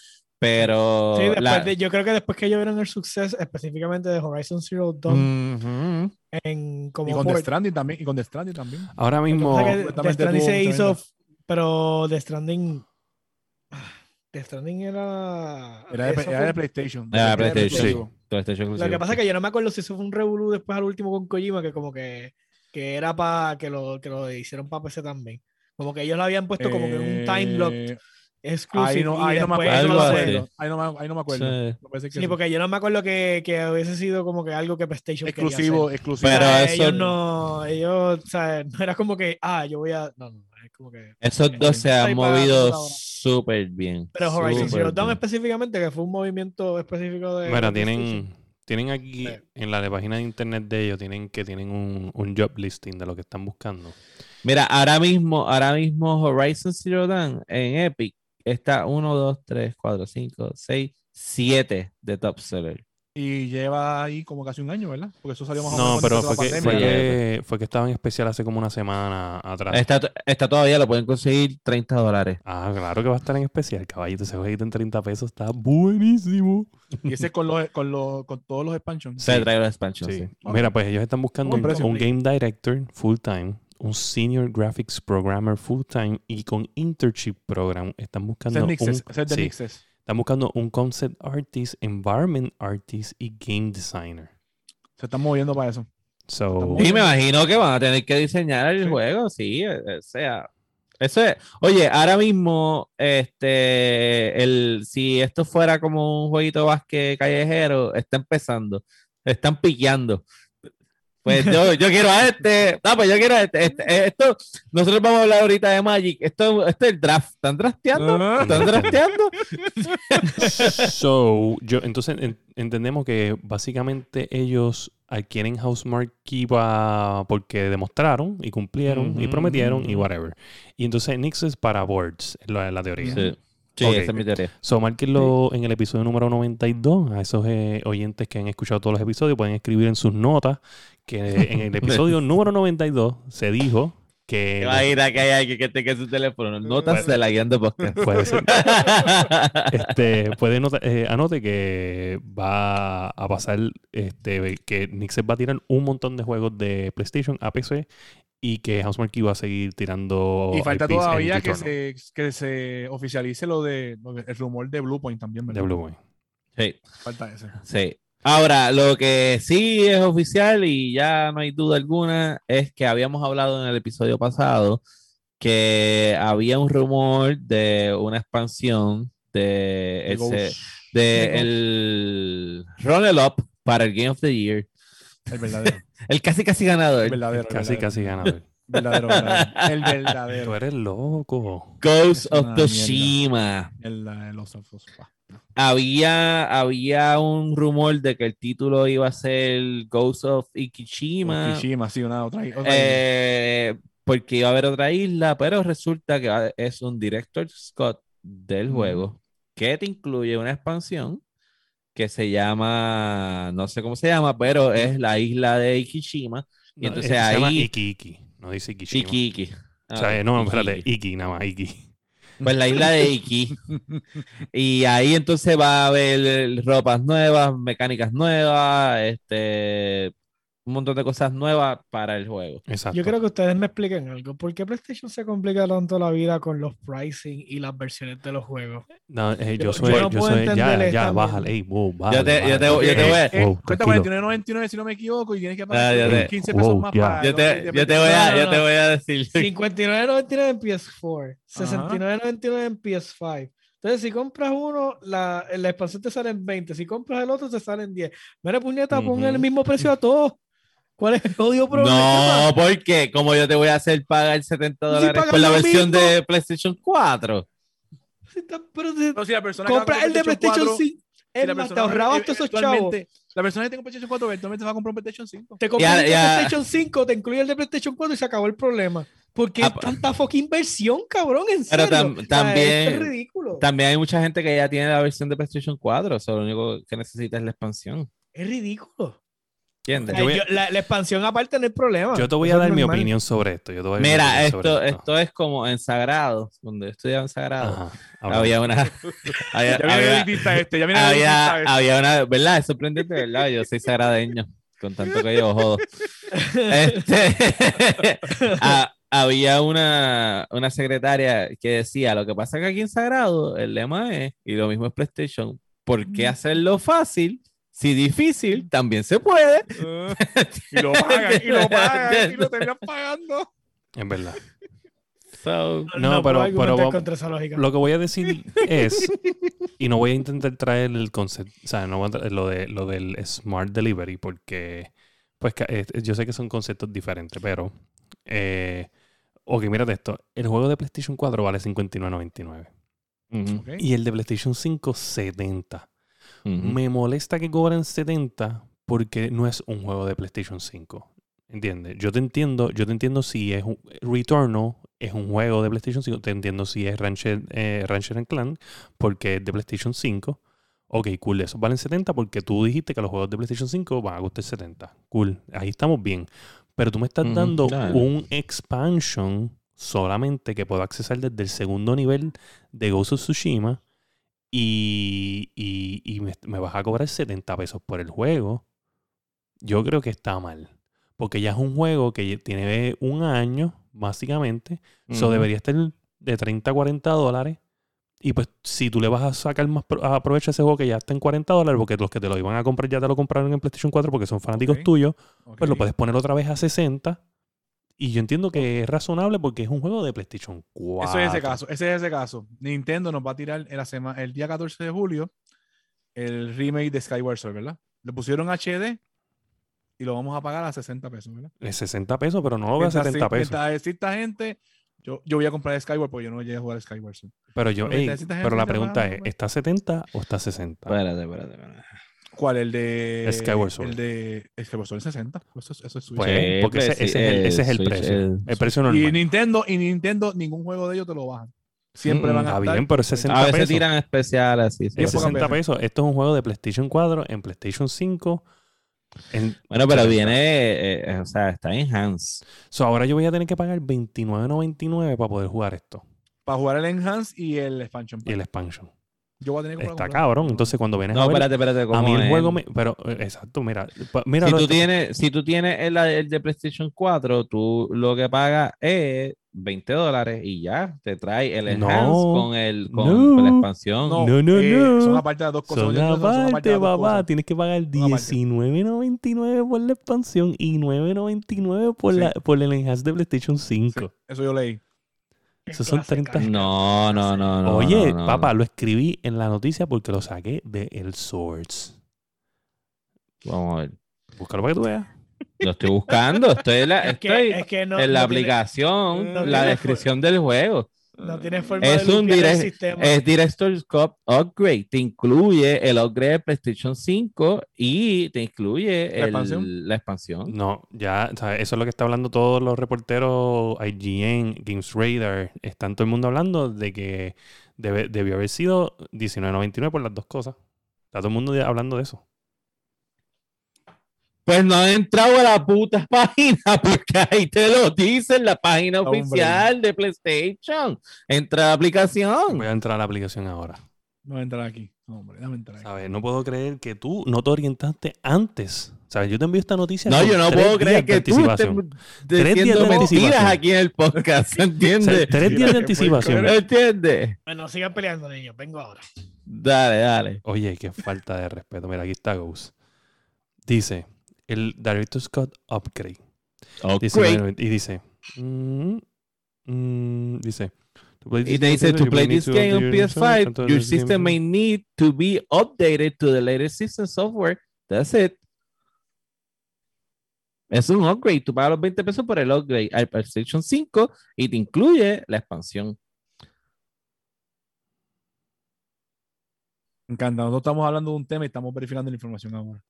pero.
Sí, después
la-
de- yo creo que después que ellos vieron el suceso específicamente de Horizon Zero Dawn en como
Y con The Stranding también. Y con The Stranding también.
Ahora mismo...
Death Stranding se hizo,
tremendo-
pero The Stranding Death Stranding era
Era de,
eso
era
fue-
de PlayStation.
Era de
Era
PlayStation.
Lo que pasa es que yo no me acuerdo si eso fue un revolú después al último con Kojima, que como que, que era para que lo, que lo hicieron para PC también. Como que ellos lo habían puesto como que un time lock
Eh,
exclusive.
Ahí no,
y
ahí no me
acuerdo.
Ahí no me, ahí no me acuerdo.
Sí.
No
porque yo no me acuerdo que, que hubiese sido como que algo que PlayStation quería
exclusivo,
hacer.
exclusivo.
Pero
O sea,
eso-
ellos no, ellos, o sea, no era como que, ah, yo voy a, no, no, es como que,
Esos dos se han movido súper bien.
pero Horizon Zero Dawn específicamente, que fue un movimiento específico de...
Mira, tienen, tienen aquí
Sí.
en la de página de internet de ellos, tienen que tienen un, un job listing de lo que están buscando.
Mira, ahora mismo, ahora mismo Horizon Zero Dawn en Epic está 1, 2, 3, 4, 5, 6, 7 de top seller.
Y lleva ahí como casi un año, ¿verdad? Porque eso salió más o
No,
menos cuando
pero fue
la
que, fue, que, fue que estaba en especial hace como una semana atrás.
Está, está todavía, lo pueden conseguir 30 dólares.
Ah, claro que va a estar en especial, caballito. Ese jueguito en 30 pesos está buenísimo.
Y ese es con, los, con, los, con todos los expansions.
Se trae los expansions.
Sí.
sí.
Mira, pues ellos están buscando un game director full time, un senior graphics programmer full time y con internship program están buscando un,
es de
sí,
Nixes.
están buscando un concept artist, environment artist y game designer.
Se están moviendo para eso.
So,
Y me imagino que van a tener que diseñar el
Sí.
juego, sí, eh, o sea. Eso es, oye, ahora mismo, este, el, si esto fuera como un jueguito de básquet callejero, está empezando, están piqueando. Pues yo, yo quiero a este, no, pues yo quiero a este, este, eh, esto, nosotros vamos a hablar ahorita de Magic, esto, esto es el draft, ¿están drafteando? ¿Están drafteando?
so yo, entonces en- entendemos que básicamente ellos adquieren Housemark Kiva porque demostraron y cumplieron y
Ujú,
prometieron y
ujú.
whatever. Y entonces Nix es para boards, es la, la teoría.
Sí, sí
Ok.
esa es mi teoría.
So, márquenlo en el episodio número 92. A esos eh, oyentes que han escuchado todos los episodios pueden escribir en sus notas que en el <laughs> episodio número 92 se dijo que...
Va a ir a que hay alguien que tenga su teléfono, notas de la guía de podcast.
Puede ser. <laughs> Este, puede nota- eh, anote que va a pasar este, que Nixes va a tirar un montón de juegos de PlayStation a PC y que Housemarque va a seguir tirando.
Y falta todavía que se, que se oficialice lo de lo de- el rumor de Bluepoint también,
de
¿verdad?
Blue Boy.
Sí.
Falta ese.
Sí. Ahora, lo que sí es oficial y ya no hay duda alguna es que habíamos hablado en el episodio pasado que había un rumor de una expansión de, ese- de el Run Up para el Game of the Year.
el verdadero. <laughs>
El casi casi ganador.
El verdadero. el
Casi,
verdadero.
casi ganador.
Verdadero, verdadero. El
Tú
verdadero.
eres loco.
Ghost
Es
of. Tsushima.
El, el. Pa.
Había, había un rumor de que el título iba a ser Ghost of Ikishima.
Kishima, sí, una otra. otra
Eh, porque iba a haber otra isla, pero resulta que es un director Scott del juego que te incluye una expansión que se llama, no sé cómo se llama, pero es la isla de Ikishima. Y
No,
entonces
eh, Se llama
ahí-
Iki Iki. No dice Ikishima.
Iki Iki.
O sea,
Ah,
eh, no,
Iki
espérate.
Iki.
Iki nada más. Iki.
Pues la isla de <laughs> Iki. y ahí entonces va a haber ropas nuevas, mecánicas nuevas, este, un montón de cosas nuevas para el juego.
Exacto.
Yo creo que ustedes me expliquen algo. ¿Por qué PlayStation se complica tanto la vida con los pricing y las versiones de los juegos?
No, eh, yo
Yo-
soy,
yo
yo,
no puedo
soy, ya, ya, bájale, ey, wow, bájale,
Yo te- yo te-
bájale.
yo te voy a-
Eh,
Wow,
cuesta
tranquilo.
49.99 si no me equivoco y tienes que
Ah,
pagar
yo te-
15 pesos
wow,
más
ya.
para
Yo te, yo te voy a,
no,
yo
no.
te voy a decir. <laughs>
59.99 en PS4, 69.99 en PS5. Entonces, si compras uno, la, la expansión te sale en 20. Si compras el otro, te sale en 10. Mira, puñeta, pon
Ujú.
el mismo precio a todos. ¿Cuál es el odio problema?
No, porque como yo te voy a hacer pagar 70
Si
dólares
pagas
por la versión
mismo.
de PlayStation 4.
Si está- Pero si
No, si la persona con
el de PlayStation
4,
5,
si
es
la
más, te
persona,
ahorrabas
eh,
todos esos chavos.
La persona que tenga un PlayStation 4 eventualmente va a comprar un PlayStation 5.
Te compras
Ya,
el de
ya.
PlayStation 5, te incluye el de PlayStation 4 y se acabó el problema. Porque
Ah,
tanta fucking inversión, cabrón, en
Pero
serio.
tam-
O sea,
también-
es ridículo.
También hay mucha gente que ya tiene la versión de PlayStation 4. Solo lo único que necesita es la expansión.
Es ridículo.
¿Entiendes?
Yo
la, la expansión aparte no hay problema.
Yo te voy a dar mi
normal.
opinión sobre esto. Yo te voy a dar mi
Mira, esto, esto es como en Sagrado, donde yo estudiaba en Sagrado.
Ajá.
Había una. <laughs> había,
Ya viene
había-
elitista este, ya
había,
este.
había una, ¿verdad? Es sorprendente, ¿verdad? Yo soy sagradeño, con tanto que yo jodo. <laughs> Este, <laughs> ha- había una, una secretaria que decía, lo que pasa es que aquí en Sagrado el lema es, y lo mismo es PlayStation, ¿por qué hacerlo fácil? Si difícil, también se puede.
Y lo pagan, y lo <laughs> pagan, y lo terminan pagando.
Es verdad.
So,
No, pero- pero vamos-
contra esa lógica.
Lo que voy a decir es, y no voy a intentar traer el concepto, o sea, no voy a traer lo, de, lo del Smart Delivery, porque pues yo sé que son conceptos diferentes, pero, eh, ok, mírate esto, el juego de PlayStation 4 vale 59.99
ujú,
Ok.
y el de PlayStation 5 70. Me molesta que cobren 70 porque no es un juego de PlayStation 5. ¿Entiendes? Yo te entiendo, yo te entiendo si es un Returnal, es un juego de PlayStation 5, te entiendo si es Rancher, eh, Rancher and Clan, porque es de PlayStation 5. Ok, cool, esos valen 70 porque tú dijiste que los juegos de PlayStation 5 van a costar 70. Cool, ahí estamos bien. Pero tú me estás dando
claro.
un expansion solamente que puedo accesar desde el segundo nivel de Ghost of Tsushima y, y- y me, me vas a cobrar 70 pesos por el juego. Yo creo que está mal. Porque ya es un juego que tiene un año, básicamente. Eso debería estar de 30 a 40 dólares. Y pues si tú le vas a sacar más a ese juego que ya está en 40 dólares, porque los que te lo iban a comprar ya te lo compraron en PlayStation 4 porque son fanáticos tuyos, pues lo puedes poner otra vez a 60. Y yo entiendo que es razonable porque es un juego de PlayStation 4.
Eso es ese caso, ese es ese caso. Nintendo nos va a tirar en la semana, el día 14 de julio el remake de Skyward Sword, ¿verdad? Le pusieron HD y lo vamos a pagar a 60 pesos, ¿verdad?
Es 60 pesos, pero no lo veo a
Mientras
70
si-
pesos.
Exista gente, yo, yo voy a comprar Skyward porque yo no llegué a jugar Skyward Sword.
Pero yo,
Pero
ey, pero la pregunta es,
pues.
¿está 70 o está 60?
Espérate, espérate, espérate.
¿Cuál? El de.
Skyward Sword.
El de Skyward Sword es 60. Eso, es- eso es Switch.
Pues,
Sí,
porque ese,
pues,
ese es el, ese es el
Switch,
precio.
el-
el precio
y
normal.
Nintendo, y Nintendo, ningún juego de ellos te lo bajan. Siempre
Mm,
van a
Está
estar.
bien, pero es 60
A veces
pesos.
tiran especiales, sí, sí,
Es
Bien
sí.
pocas
60
veces.
pesos. Esto es un juego de PlayStation 4 en PlayStation 5. En,
Bueno, pero
70.
viene, eh, eh, o sea, está en hands.
So, ahora yo voy a tener que pagar 29.99 para poder jugar esto.
Para jugar el Enhance y el Expansion.
Y
Pack.
el expansion.
Yo voy a tener que
Está cabrón. Entonces, cuando vienes
No,
a ver,
espérate, espérate.
a
¿cómo
mí el juego me... Pero, eh, exacto, mira. mira
si, tú tienes, si tú tienes el, el de PlayStation 4, tú lo que pagas es 20 dólares y ya te trae el
No.
Enhance con, el, con
No.
la expansión.
No,
No, no,
eh,
no.
Son aparte de las dos cosas.
Son aparte, papá. Tienes que pagar
Son aparte.
19.99 por la expansión y 9.99 por,
Sí.
la, por el enhance de PlayStation 5.
Sí, eso yo leí.
Esos son
Clase
30.
caca.
No, no, no, no.
Oye,
no, no,
papá,
no.
lo escribí en la noticia porque lo saqué de El Source.
Vamos a ver.
Búscalo para que tú veas.
Lo estoy buscando. Estoy en la, <laughs>
Es que,
estoy
es que no,
en la
tiene-
aplicación, la descripción del juego.
No tiene forma
Es
de
un
el sistema.
Es Director's Cut Upgrade. Te incluye el upgrade de PlayStation 5 y te incluye
¿La
el-
expansión?
la expansión.
No, ya, o sea, eso es lo que está hablando todos los reporteros, IGN, Games Radar, están todo el mundo hablando de que debe- debió haber sido 19.99 por las dos cosas. Está todo el mundo hablando de eso.
Pues no he entrado a la puta <laughs> página porque ahí te lo dice en la página
Hombre.
oficial de PlayStation. Entra a la aplicación.
Voy a entrar a la aplicación ahora.
No voy a entrar aquí. No, hombre, déjame entrar aquí.
¿Sabes? No puedo creer que tú no te orientaste antes. ¿Sabes? Yo te envío esta noticia.
No, yo no
tres
puedo creer que tú estés diciendo
días de anticipación.
aquí en el podcast,
O <laughs> sea,
¿entiendes?
tres días de anticipación.
¿Entiendes?
Bueno, sigan peleando, niños. Vengo ahora.
Dale, dale.
Oye, qué falta de respeto. Mira, aquí está Ghost. Dice, el Director's Cut Upgrade. Dice,
Upgrade.
y dice, mm, mm, dice, to play
Y
this
te dice,
game,
to play this game on
update your system,
PS5,
and to
your system may need to be updated to the latest system software. That's it. Es un upgrade. Tú pagas los 20 pesos por el upgrade al PlayStation 5 y te incluye la expansión.
Me encanta. Nosotros estamos hablando de un tema y estamos verificando la información ahora.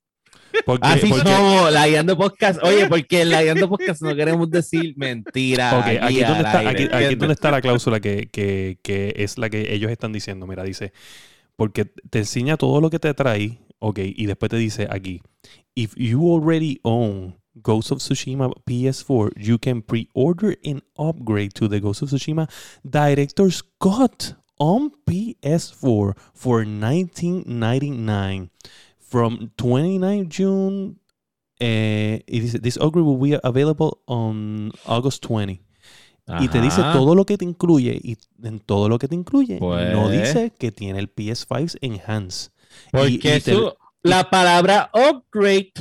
Porque,
Así
porque-
somos, la Guiando Podcast. Oye, porque en la Guiando Podcast no queremos decir mentiras.
ok, aquí,
al
donde está, la cláusula que, que, que es la que ellos están diciendo. Mira, dice, porque te enseña todo lo que te trae, ok, y después te dice aquí, if you already own Ghost of Tsushima PS4, you can pre-order an upgrade to the Ghost of Tsushima Director's Cut on PS4 for 1999 from 29 June. eh, y dice, this upgrade will be available on August 20. Y te dice todo lo que te incluye. Y en todo lo que te incluye, no
Pues.
dice que tiene el PS5 Enhance.
Porque
y te-
eso, la palabra upgrade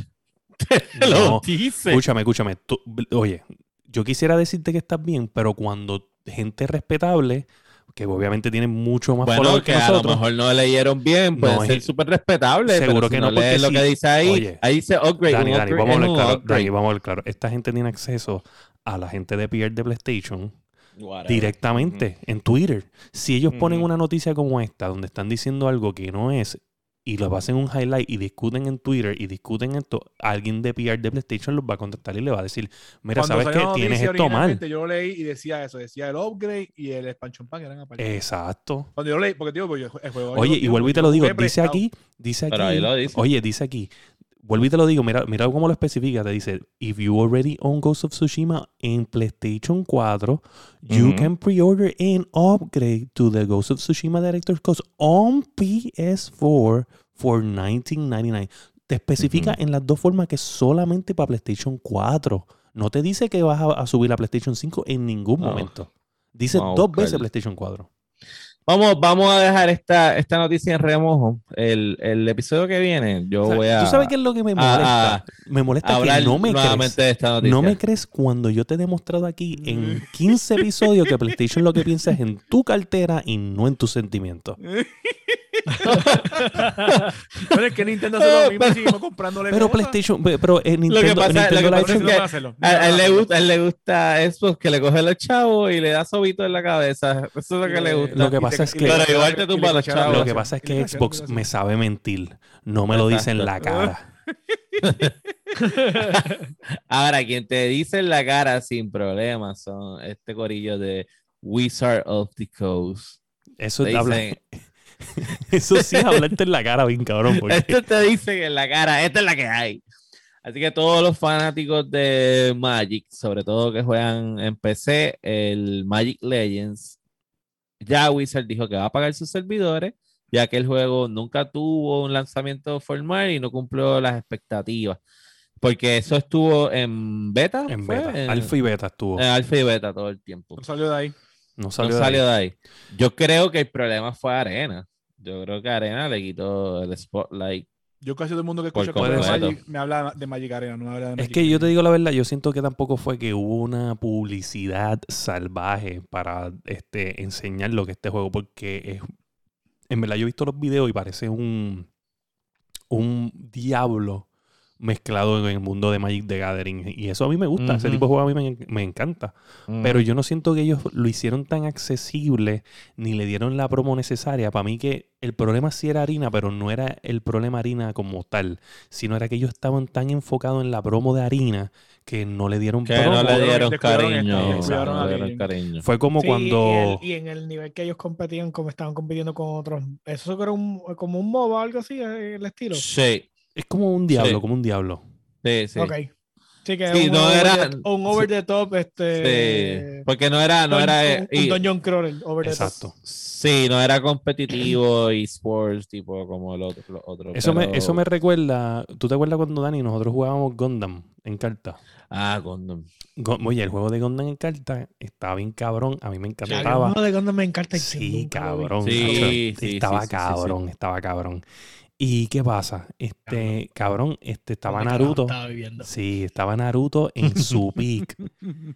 <laughs> te lo
No,
dice.
Escúchame, escúchame. tú- oye, yo quisiera decirte que estás bien, pero cuando gente respetable, que obviamente tienen mucho más
Bueno,
followers
que
que
a lo mejor no leyeron bien, puede
No,
ser súper respetable.
Seguro
pero
que
si
no, porque
lees lo que dice ahí,
Oye,
ahí dice upgrade.
Dani, Dani, vamos a hablar claro. Dani, vamos a hablar claro. Esta gente tiene acceso a la gente de PR de PlayStation
Whatever.
directamente en Twitter. Si ellos ponen una noticia como esta, donde están diciendo algo que no es, y lo hacen un highlight y discuten en Twitter y discuten esto, alguien de PR de PlayStation los va a contactar y le va a decir, mira,
Cuando
¿sabes
la
Tienes esto mal.
Yo lo leí y decía eso, decía el upgrade y el expansion pack eran aparte.
Exacto.
Cuando yo lo leí, porque digo, pues, yo- el juego.
Oye,
yo
y vuelvo y te lo digo, dice
prestado.
aquí, dice aquí,
Pero ahí lo dice.
oye, dice aquí, vuelvo y te lo digo, mira, mira cómo lo especifica, te dice, if you already own Ghost of Tsushima en PlayStation 4, you can pre-order and upgrade to the Ghost of Tsushima Director's Cut on PS4 for 1999. Te especifica en las dos formas que solamente para PlayStation 4. No te dice que vas a, a subir la PlayStation 5 en ningún
No.
momento. Dice
a
dos veces PlayStation 4.
Vamos, vamos a dejar esta, esta noticia en remojo. El, el episodio que viene, yo
O sea,
voy a,
¿Tú sabes qué es lo que me molesta?
a-
me molesta
hablar
que no me crees.
de esta noticia.
No me crees cuando yo te he demostrado aquí en 15 episodios que PlayStation lo que piensa es en tu cartera y no en tus sentimientos. <laughs> <laughs>
Pero es que Nintendo hace lo mismo y seguimos comprándole
Pero
cosas.
PlayStation, pe- pero eh, Nintendo,
pasa-
Nintendo
lo que
lo ha
pasa
hecho
es
No
que-
van a
él le gusta, a él le gusta Xbox que le coge los chavos y le da sobito en la cabeza. Eso es lo que le gusta.
Lo que
Y
pasa
te-
es
y
que-
le-
Pero igual te
y le
tumba los
cacharon
chavos.
Lo que pasa es
Y
que Xbox me sabe mentir. No me lo dice en la cara. <laughs>
Ahora, quien te dice en la cara sin problemas son este corillo de Wizard of the Coast.
Eso
Te dicen- <laughs>
Eso sí es hablarte en la cara, bien cabrón. Porque
Esto te dicen en la cara, esta es la que hay. Así que todos los fanáticos de Magic, sobre todo que juegan en PC, el Magic Legends, ya Wizard dijo que va a pagar sus servidores, ya que el juego nunca tuvo un lanzamiento formal y no cumplió las expectativas. Porque eso estuvo en beta.
en
¿fue?
beta,
En-
alfa y beta estuvo.
en alfa y beta todo el tiempo.
No salió de ahí.
no
No
salió, de
salió
ahí.
de ahí. Yo creo que el problema fue Arena. Yo creo que Arena le quitó el spotlight.
Yo casi todo el mundo que escucha. Magic me habla de Magic Arena, no me habla de
Es
Magic
que yo te digo la verdad, yo siento que tampoco fue que hubo una publicidad salvaje para este, enseñar lo que es este juego, porque es, en verdad yo he visto los videos y parece un, un diablo mezclado en el mundo de Magic the Gathering. Y eso a mí me gusta, ese tipo de juego a mí me, me encanta. Pero yo no siento que ellos lo hicieron tan accesible ni le dieron la promo necesaria. Para mí que el problema sí era harina, pero no era el problema harina como tal, sino era que ellos estaban tan enfocados en la promo de harina que no le dieron
que
promo.
no le dieron
descuidaron
cariño. no le dieron cariño.
Fue como
Sí,
cuando...
Y, el- y en el nivel que ellos competían, como estaban compitiendo con otros. Eso era un, como un MOBA o algo así, eh, el estilo.
Sí,
Es como un diablo,
Sí.
como un diablo.
sí, sí.
Ok. Sí, que
Sí,
un,
no
over
era-
the, un over the top,
Sí,
este.
porque no era, no era,
un,
eh,
un
y-
dungeon crawler over the top.
Exacto.
sí, no era competitivo y sports tipo como el otro. los otros,
Eso, me, eso me recuerda... ¿Tú te acuerdas cuando Dani nosotros jugábamos Gundam en carta?
Ah, Gundam.
Go- Oye, el juego de Gundam en carta estaba bien cabrón. A mí me encantaba.
uno de Gundam me encanta. y
Sí,
lo
cabrón.
Sí, sí, sí,
estaba
sí, sí,
cabrón, estaba cabrón. ¿Y qué pasa? Este, cabrón, este, estaba
¿Dónde carajo
Naruto.
Estaba viviendo.
Sí, estaba Naruto en su <laughs> peak.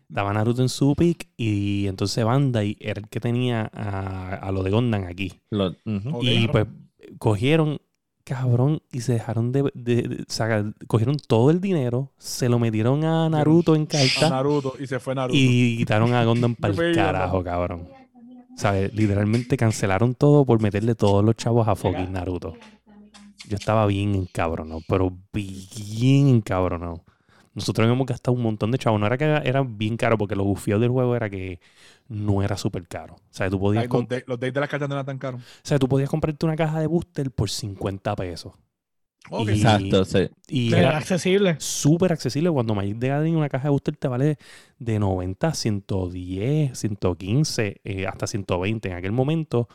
Estaba Naruto en su peak y entonces Bandai era el que tenía a, a lo de Gondam aquí.
Lo-
y pues cogieron, cabrón, y se dejaron de, de- de- sacar- cogieron todo el dinero, se lo metieron a Naruto en
A
carta
Naruto y se fue Naruto.
y quitaron a Gondam para el carajo, cabrón. ¿Sabes? Literalmente cancelaron todo por meterle todos los chavos a fucking Naruto. Yo estaba bien encabronado, pero bien encabronado. Nosotros habíamos gastado un montón de chavos. No era que era, bien caro, porque lo bufio del juego era que no era súper caro. O sea, tú podías,
Ay, los, de- los days de las cartas no eran tan caros.
o sea, tú podías comprarte una caja de booster por 50 pesos.
Ok.
Y-
Exacto, sí.
Y
Era
era
accesible.
súper accesible. Cuando Magic the Gathering, una caja de booster te vale de 90 a 110, 115, eh, hasta 120. En aquel momento,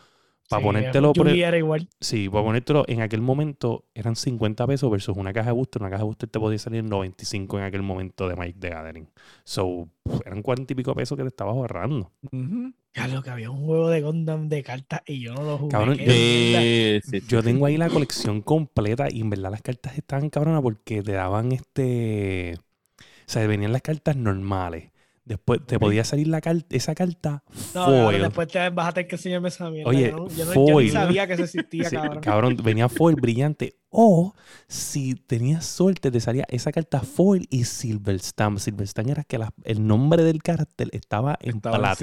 para
Sí,
ponértelo por el-
Yugi era igual.
Sí, para ponértelo, en aquel momento eran 50 pesos versus una caja de booster. Una caja de booster te podía salir en 95 en aquel momento de Magic the Gathering. So, eran 40 y pico pesos que te estabas ahorrando.
Ujú.
Ya lo que había un juego de Gundam de cartas y yo no lo jugué.
Cabrón, yo-
mierda.
Sí, sí,
Yo
sí.
tengo ahí la colección completa y en verdad las cartas estaban cabronas porque te daban este. O sea, venían las cartas normales. Después te podía salir la car- esa carta
No,
foil.
después te vas a tener que enseñarme esa mierda.
Oye,
yo, no, yo, no- yo ni
foil.
sabía que eso existía, <laughs>
Sí,
cabrón.
cabrón, venía foil brillante. O si tenías suerte, te salía esa carta foil y Silver Stamp. Silver Stamp era que la- el nombre del cartel estaba
Estaba.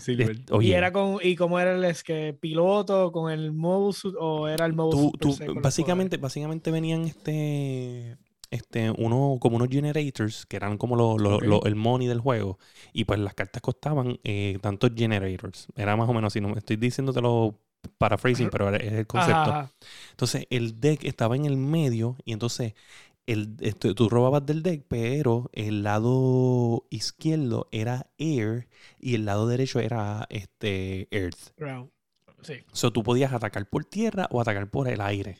Silver.
Oye,
y era con y cómo era el es que piloto con el mobile suit o era el mobile
tú, básicamente, básicamente venían este, este, uno, como unos generators, que eran como lo- lo-
Ok.
lo- el money del juego. Y pues las cartas costaban eh, tantos generators. Era más o menos así, no estoy diciéndotelo paraphrasing, pero es el concepto.
Ajá, ajá.
Entonces el deck estaba en el medio y entonces el, esto- tú robabas del deck, pero el lado izquierdo era air y el lado derecho era este earth.
Ground. Sí.
So tú podías atacar por tierra o atacar por el aire.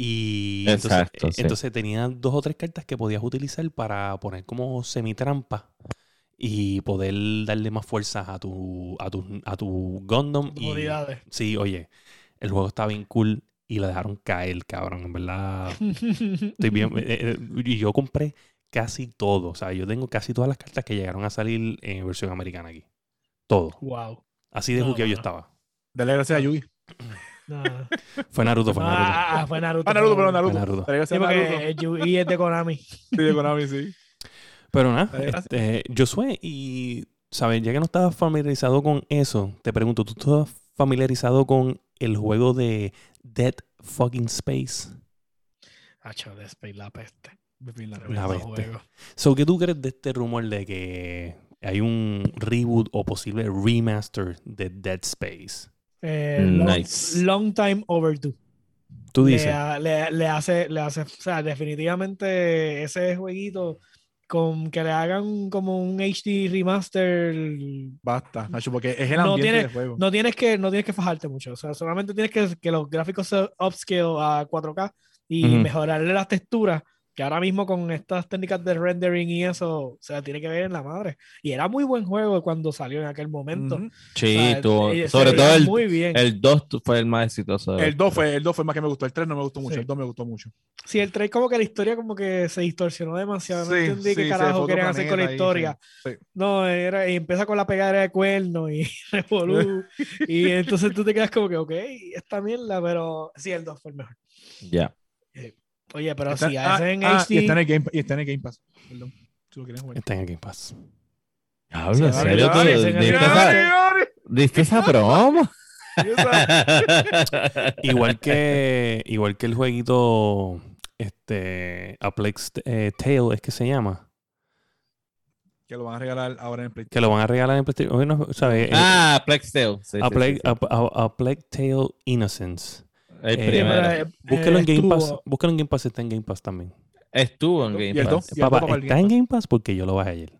Y entonces,
Exacto,
eh,
sí.
entonces tenían dos o tres cartas que podías utilizar para poner como semitrampa y poder darle más fuerza a tu, a tu, a tu Gundam. Y,
Comodidades.
Sí, oye, el juego está bien cool y la dejaron caer, cabrón. En verdad, estoy bien. <laughs> eh, eh, y yo compré casi todo. O sea, yo tengo casi todas las cartas que llegaron a salir en versión americana aquí. Todo.
wow.
Así de
No,
juqueo
no,
yo estaba.
Dale gracias a Yugi.
No.
Fue Naruto, fue Naruto.
Ah, ah, fue Naruto.
Ah, Naruto,
fue
pero Naruto.
Naruto.
Sí, porque Yugi es de Konami.
Sí, de Konami, sí.
Pero nada, este, Josué, y sabes, ya que no estabas familiarizado con eso, te pregunto, ¿tú estás familiarizado con el juego de Dead Fucking Space?
Hacho, Space la peste.
La peste.
juego.
So, ¿qué tú crees de este rumor de que hay un reboot o posible remaster de Dead Space?
Eh, long,
Nice.
long time overdue.
Tú
Le,
dices,
ha- le- le hace, le hace, o sea, definitivamente ese jueguito con que le hagan como un HD remaster,
Basta, Nacho, porque es el
No
ambiente
tiene-
del juego.
no tienes que, no tienes que fajarte mucho, o sea, solamente tienes que que los gráficos se upscale a 4K y
Ujú.
mejorarle las texturas, que ahora mismo con estas técnicas de rendering y eso, se la tiene que ver en la madre. Y era muy buen juego cuando salió en aquel momento.
Ujú.
Sí,
O sea,
tuvo-
eh, se
sobre todo el,
muy bien.
el 2 fue el más exitoso.
El 2 fue, el 2 fue el más que me gustó. El 3 no me gustó mucho.
Sí.
El 2 me gustó mucho.
Sí, el 3 como que la historia como que se distorsionó demasiado. No
Sí,
entendí
sí,
qué carajo querían hacer con la
ahí,
historia.
sí, sí.
No, era, y empieza con la pegadera de cuernos y <laughs> revolú. <laughs> y entonces tú te quedas como que, ok, esta mierda, pero sí, el 2 fue el mejor.
Ya.
Oye, pero
Está-
si
ah,
hacen
ah,
HD.
y está en el Game, y está en el Game Pass. Perdón. Si lo quieren jugar.
está en el Game Pass.
Diablo,
Sí,
¿en serio? tú diste esa- ¿Diste esa broma?
igual que igual que el jueguito este A Plague's eh, Tale es que se llama
Que lo van a regalar ahora en PlayStation.
que lo van a regalar en PlayStation no,
ah, Plex Tale. Sí,
a,
sí,
Plague,
sí, sí.
A, A- A Plague Tale Innocence
El
eh,
primero.
eh,
búsquelo en Game Pass búsquelo en Game Pass está en Game Pass también
Estuvo en Game Pass.
Papá, está
Game
en
Pass.
Game Pass porque yo lo bajé ayer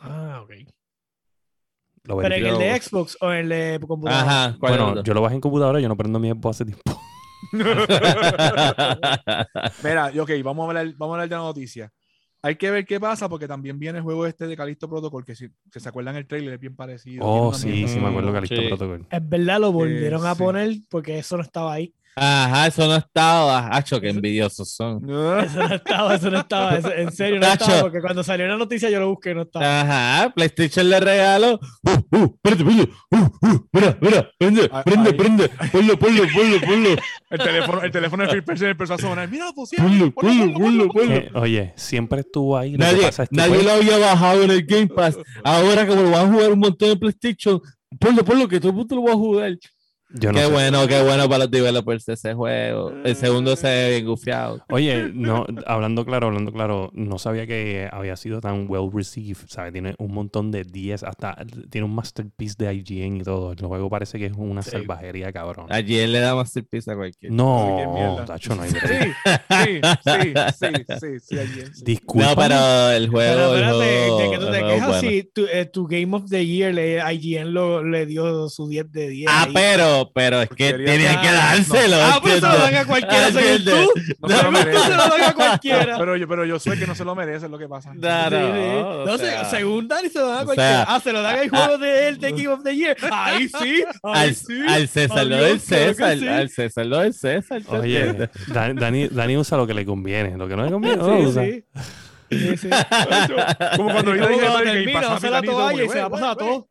Ah, ok.
Lo
Pero en el de Xbox o en el de computadora.
Ajá. ¿cuál
bueno yo lo bajé en computadora yo no prendo mi Xbox hace tiempo <laughs> <laughs>
Mira, y ok, vamos a, hablar, vamos a hablar de la noticia. Hay que ver qué pasa porque también viene el juego este de Calixto Protocol, que si, que se acuerdan el trailer es bien parecido.
oh sí sí me acuerdo que
Sí.
Protocol
Es verdad, lo volvieron a
sí.
poner porque eso no estaba ahí.
Ajá, eso no estaba. Hacho, qué envidiosos son.
Eso no estaba, eso no estaba. eso- en serio, no
Nacho.
estaba. Porque cuando salió la noticia yo lo busqué y no estaba.
Ajá, PlayStation le regaló. Uh, uh, espérate, ponlo. Uh, uh, mira, mira, prende,
Ahí-
prende,
ahí.
prende. Ponlo, ponlo, ponlo, ponlo.
El teléfono, el teléfono de first person empezó a sonar. Mira, pusieron.
Ponlo,
ponlo,
ponlo,
ponlo.
Eh, oye siempre estuvo ahí lo que
Nadie,
pasa es que
nadie
pues,
lo había bajado en el Game Pass. Ahora, como lo van a jugar un montón de PlayStation, ponlo, ponlo, que todo el mundo lo va a jugar.
Yo no
qué
sé.
bueno, qué bueno para los developers de ese juego. El segundo se ve bien gufiado.
Oye, no, hablando claro, hablando claro, no sabía que había sido tan well received, ¿sabes? Tiene un montón de 10, hasta tiene un masterpiece de IGN y todo. El juego parece que es una
Sí.
salvajería, cabrón.
Ayer le da Masterpiece a cualquiera.
qué
No, tacho, no hay.
Sí, sí, sí, sí, sí, sí, sí.
Disculpa.
No, pero el juego.
Pero
el
espérate, de que tú te quejas
bueno.
si tu, eh, tu Game of the Year, le, IGN lo, le dio su 10 de 10.
Ah,
ahí.
pero, pero es que
Porquería.
tenía que
Ah,
dárselo.
Ah, pues se lo dan a cualquiera, según tú.
No se lo merece.
se lo dan a cualquiera.
Pero yo, pero yo sé que no se lo merece, es lo que pasa.
No, no,
sí.
o
No sé,
sea,
según Dani se lo dan a cualquiera.
sea,
ah, se lo dan al juego de él, de Game of the Year. Ahí <laughs> sí, ahí
al,
sí.
al César lo del César, al César lo del César. ¿te
Oye, Dani, Dani usa lo que le conviene. Lo que no le conviene, no lo usa.
sí. Sí, sí.
Como cuando ahorita dije Pass,
hace la toalla y se la pasa a todo.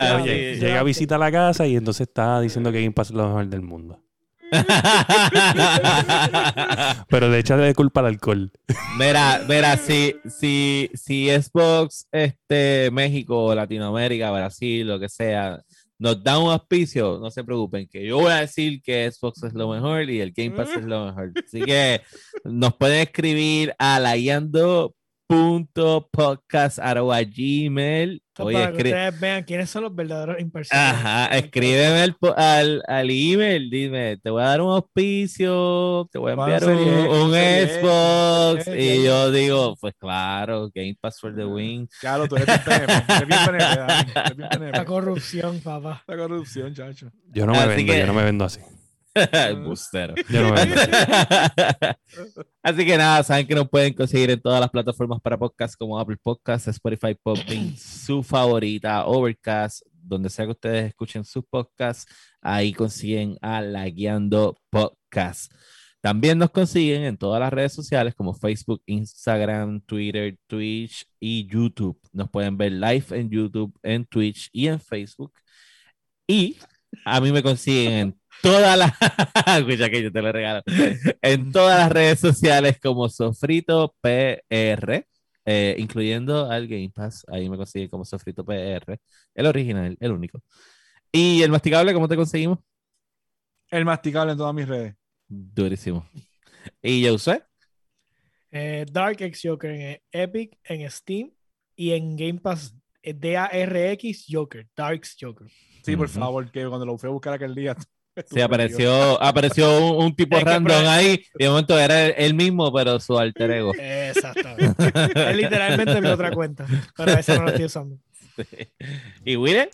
Ah,
Ya,
Oye,
sí,
llega a visita a la casa y entonces está diciendo que Game Pass es lo mejor del mundo. <laughs> Pero le echa de culpa al alcohol.
Mira, mira, si, si, si Xbox, este, México, Latinoamérica, Brasil, lo que sea, nos da un auspicio, no se preocupen, que yo voy a decir que Xbox es lo mejor y el Game Pass es lo mejor. Así que nos pueden escribir a layando.podcast.gmail.
Esto
Oye,
para que ustedes vean quiénes son los verdaderos impersonales.
Ajá, escríbeme al, po- al, al email, dime, te voy a dar un auspicio, te voy a
¿Cuándo
enviar un, un. Xbox,
Eh,
y
ya,
yo digo, pues claro, Game Pass for the win.
Claro, tú bien bien eres bien PNP. <laughs>
La corrupción, papá.
La corrupción, chacho.
Yo no me
Así
vendo,
que-
yo no me vendo así. <laughs>
Bustero.
Yo no me vendo así. <laughs>
Así que nada, saben que nos pueden conseguir en todas las plataformas para podcast como Apple Podcasts, Spotify, Podbean, su favorita, Overcast, donde sea que ustedes escuchen sus podcasts, ahí consiguen a La Guiando Podcast. También nos consiguen en todas las redes sociales como Facebook, Instagram, Twitter, Twitch y YouTube. Nos pueden ver live en YouTube, en Twitch y en Facebook. Y a mí me consiguen en todas las. <laughs> Escucha que yo te lo regalo. En todas las redes sociales como Sofrito PR, eh, incluyendo al Game Pass. Ahí me consiguen como Sofrito PR, el original, el único. Y el masticable, ¿cómo te conseguimos?
El masticable en todas mis redes.
Durísimo. Y yo usé.
Eh, Dark X Joker en Epic, en Steam y en Game Pass eh, D-A-R-X Joker, Darks Joker.
Sí, por favor, que cuando lo fui a buscar aquel día.
Sí, apareció, apareció un, un tipo random ahí. Y de momento era el mismo, pero su alter ego.
Exactamente. es literalmente mi otra cuenta, pero esa no la estoy usando.
¿Y Wille?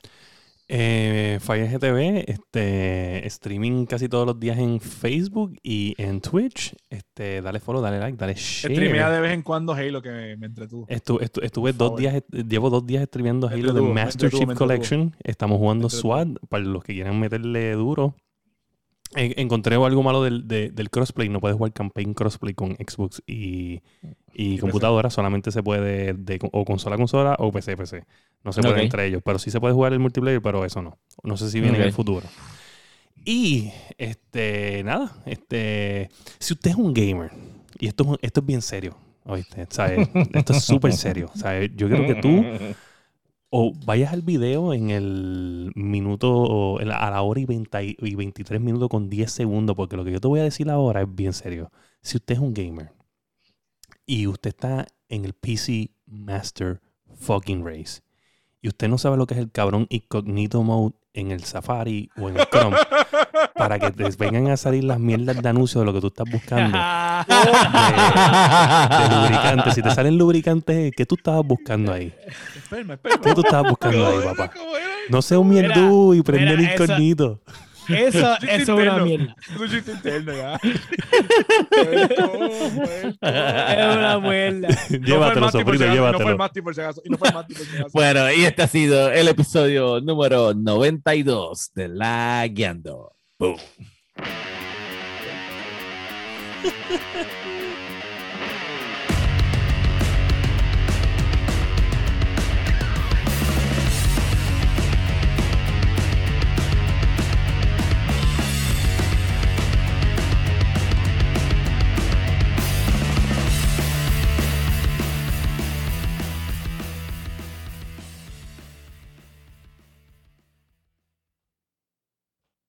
Eh, Fire GTV, este, streaming casi todos los días en Facebook y en Twitch. Este, dale follow, dale like, dale share.
Streamea de vez en cuando Halo que me, me entretuvo.
Estu- estu- estuve
Por
dos
favor.
días, llevo dos días streameando
Me
Halo de Master
entretuvo,
Chief. Collection. Estamos jugando. SWAT para los que quieran meterle duro. En- encontré algo malo del, de- del crossplay. No puedes jugar campaign crossplay con Xbox y, y computadora. Solamente se puede de, o consola a consola o PC a PC. No se puede entre ellos. Pero sí se puede jugar el multiplayer, pero eso no. No sé si viene en el futuro. Y este, nada, este, si usted es un gamer, y esto, esto es bien serio, ¿oíste? ¿Sabes? Esto es súper serio. ¿sabes? Yo quiero que tú <laughs> o vayas al video en el minuto, a la hora y, 20 y- y 23 minutos con 10 segundos, porque lo que yo te voy a decir ahora es bien serio. Si usted es un gamer y usted está en el PC Master fucking Race y usted no sabe lo que es el cabrón incognito mode en el Safari o en el Chrome, para que te vengan a salir las mierdas de anuncios de lo que tú estás buscando. <laughs> De lubricantes. Si te salen lubricantes, ¿qué tú estabas buscando ahí?
Esperma, esperma.
¿Qué tú estabas buscando ahí, papá? No sea un mierdú y prende el
mira, esa- Eso, es una mierda.
Es un chiste interno ya. <laughs>
Es una mierda.
Llévatelo,
no fue el Masti por si
sofrito,
acaso, Y no fue el
llévatelo.
Masti por si acaso. Y no fue el Masti por si acaso.
Bueno, y este ha sido el episodio número 92 de La Guiando. Boom. <laughs>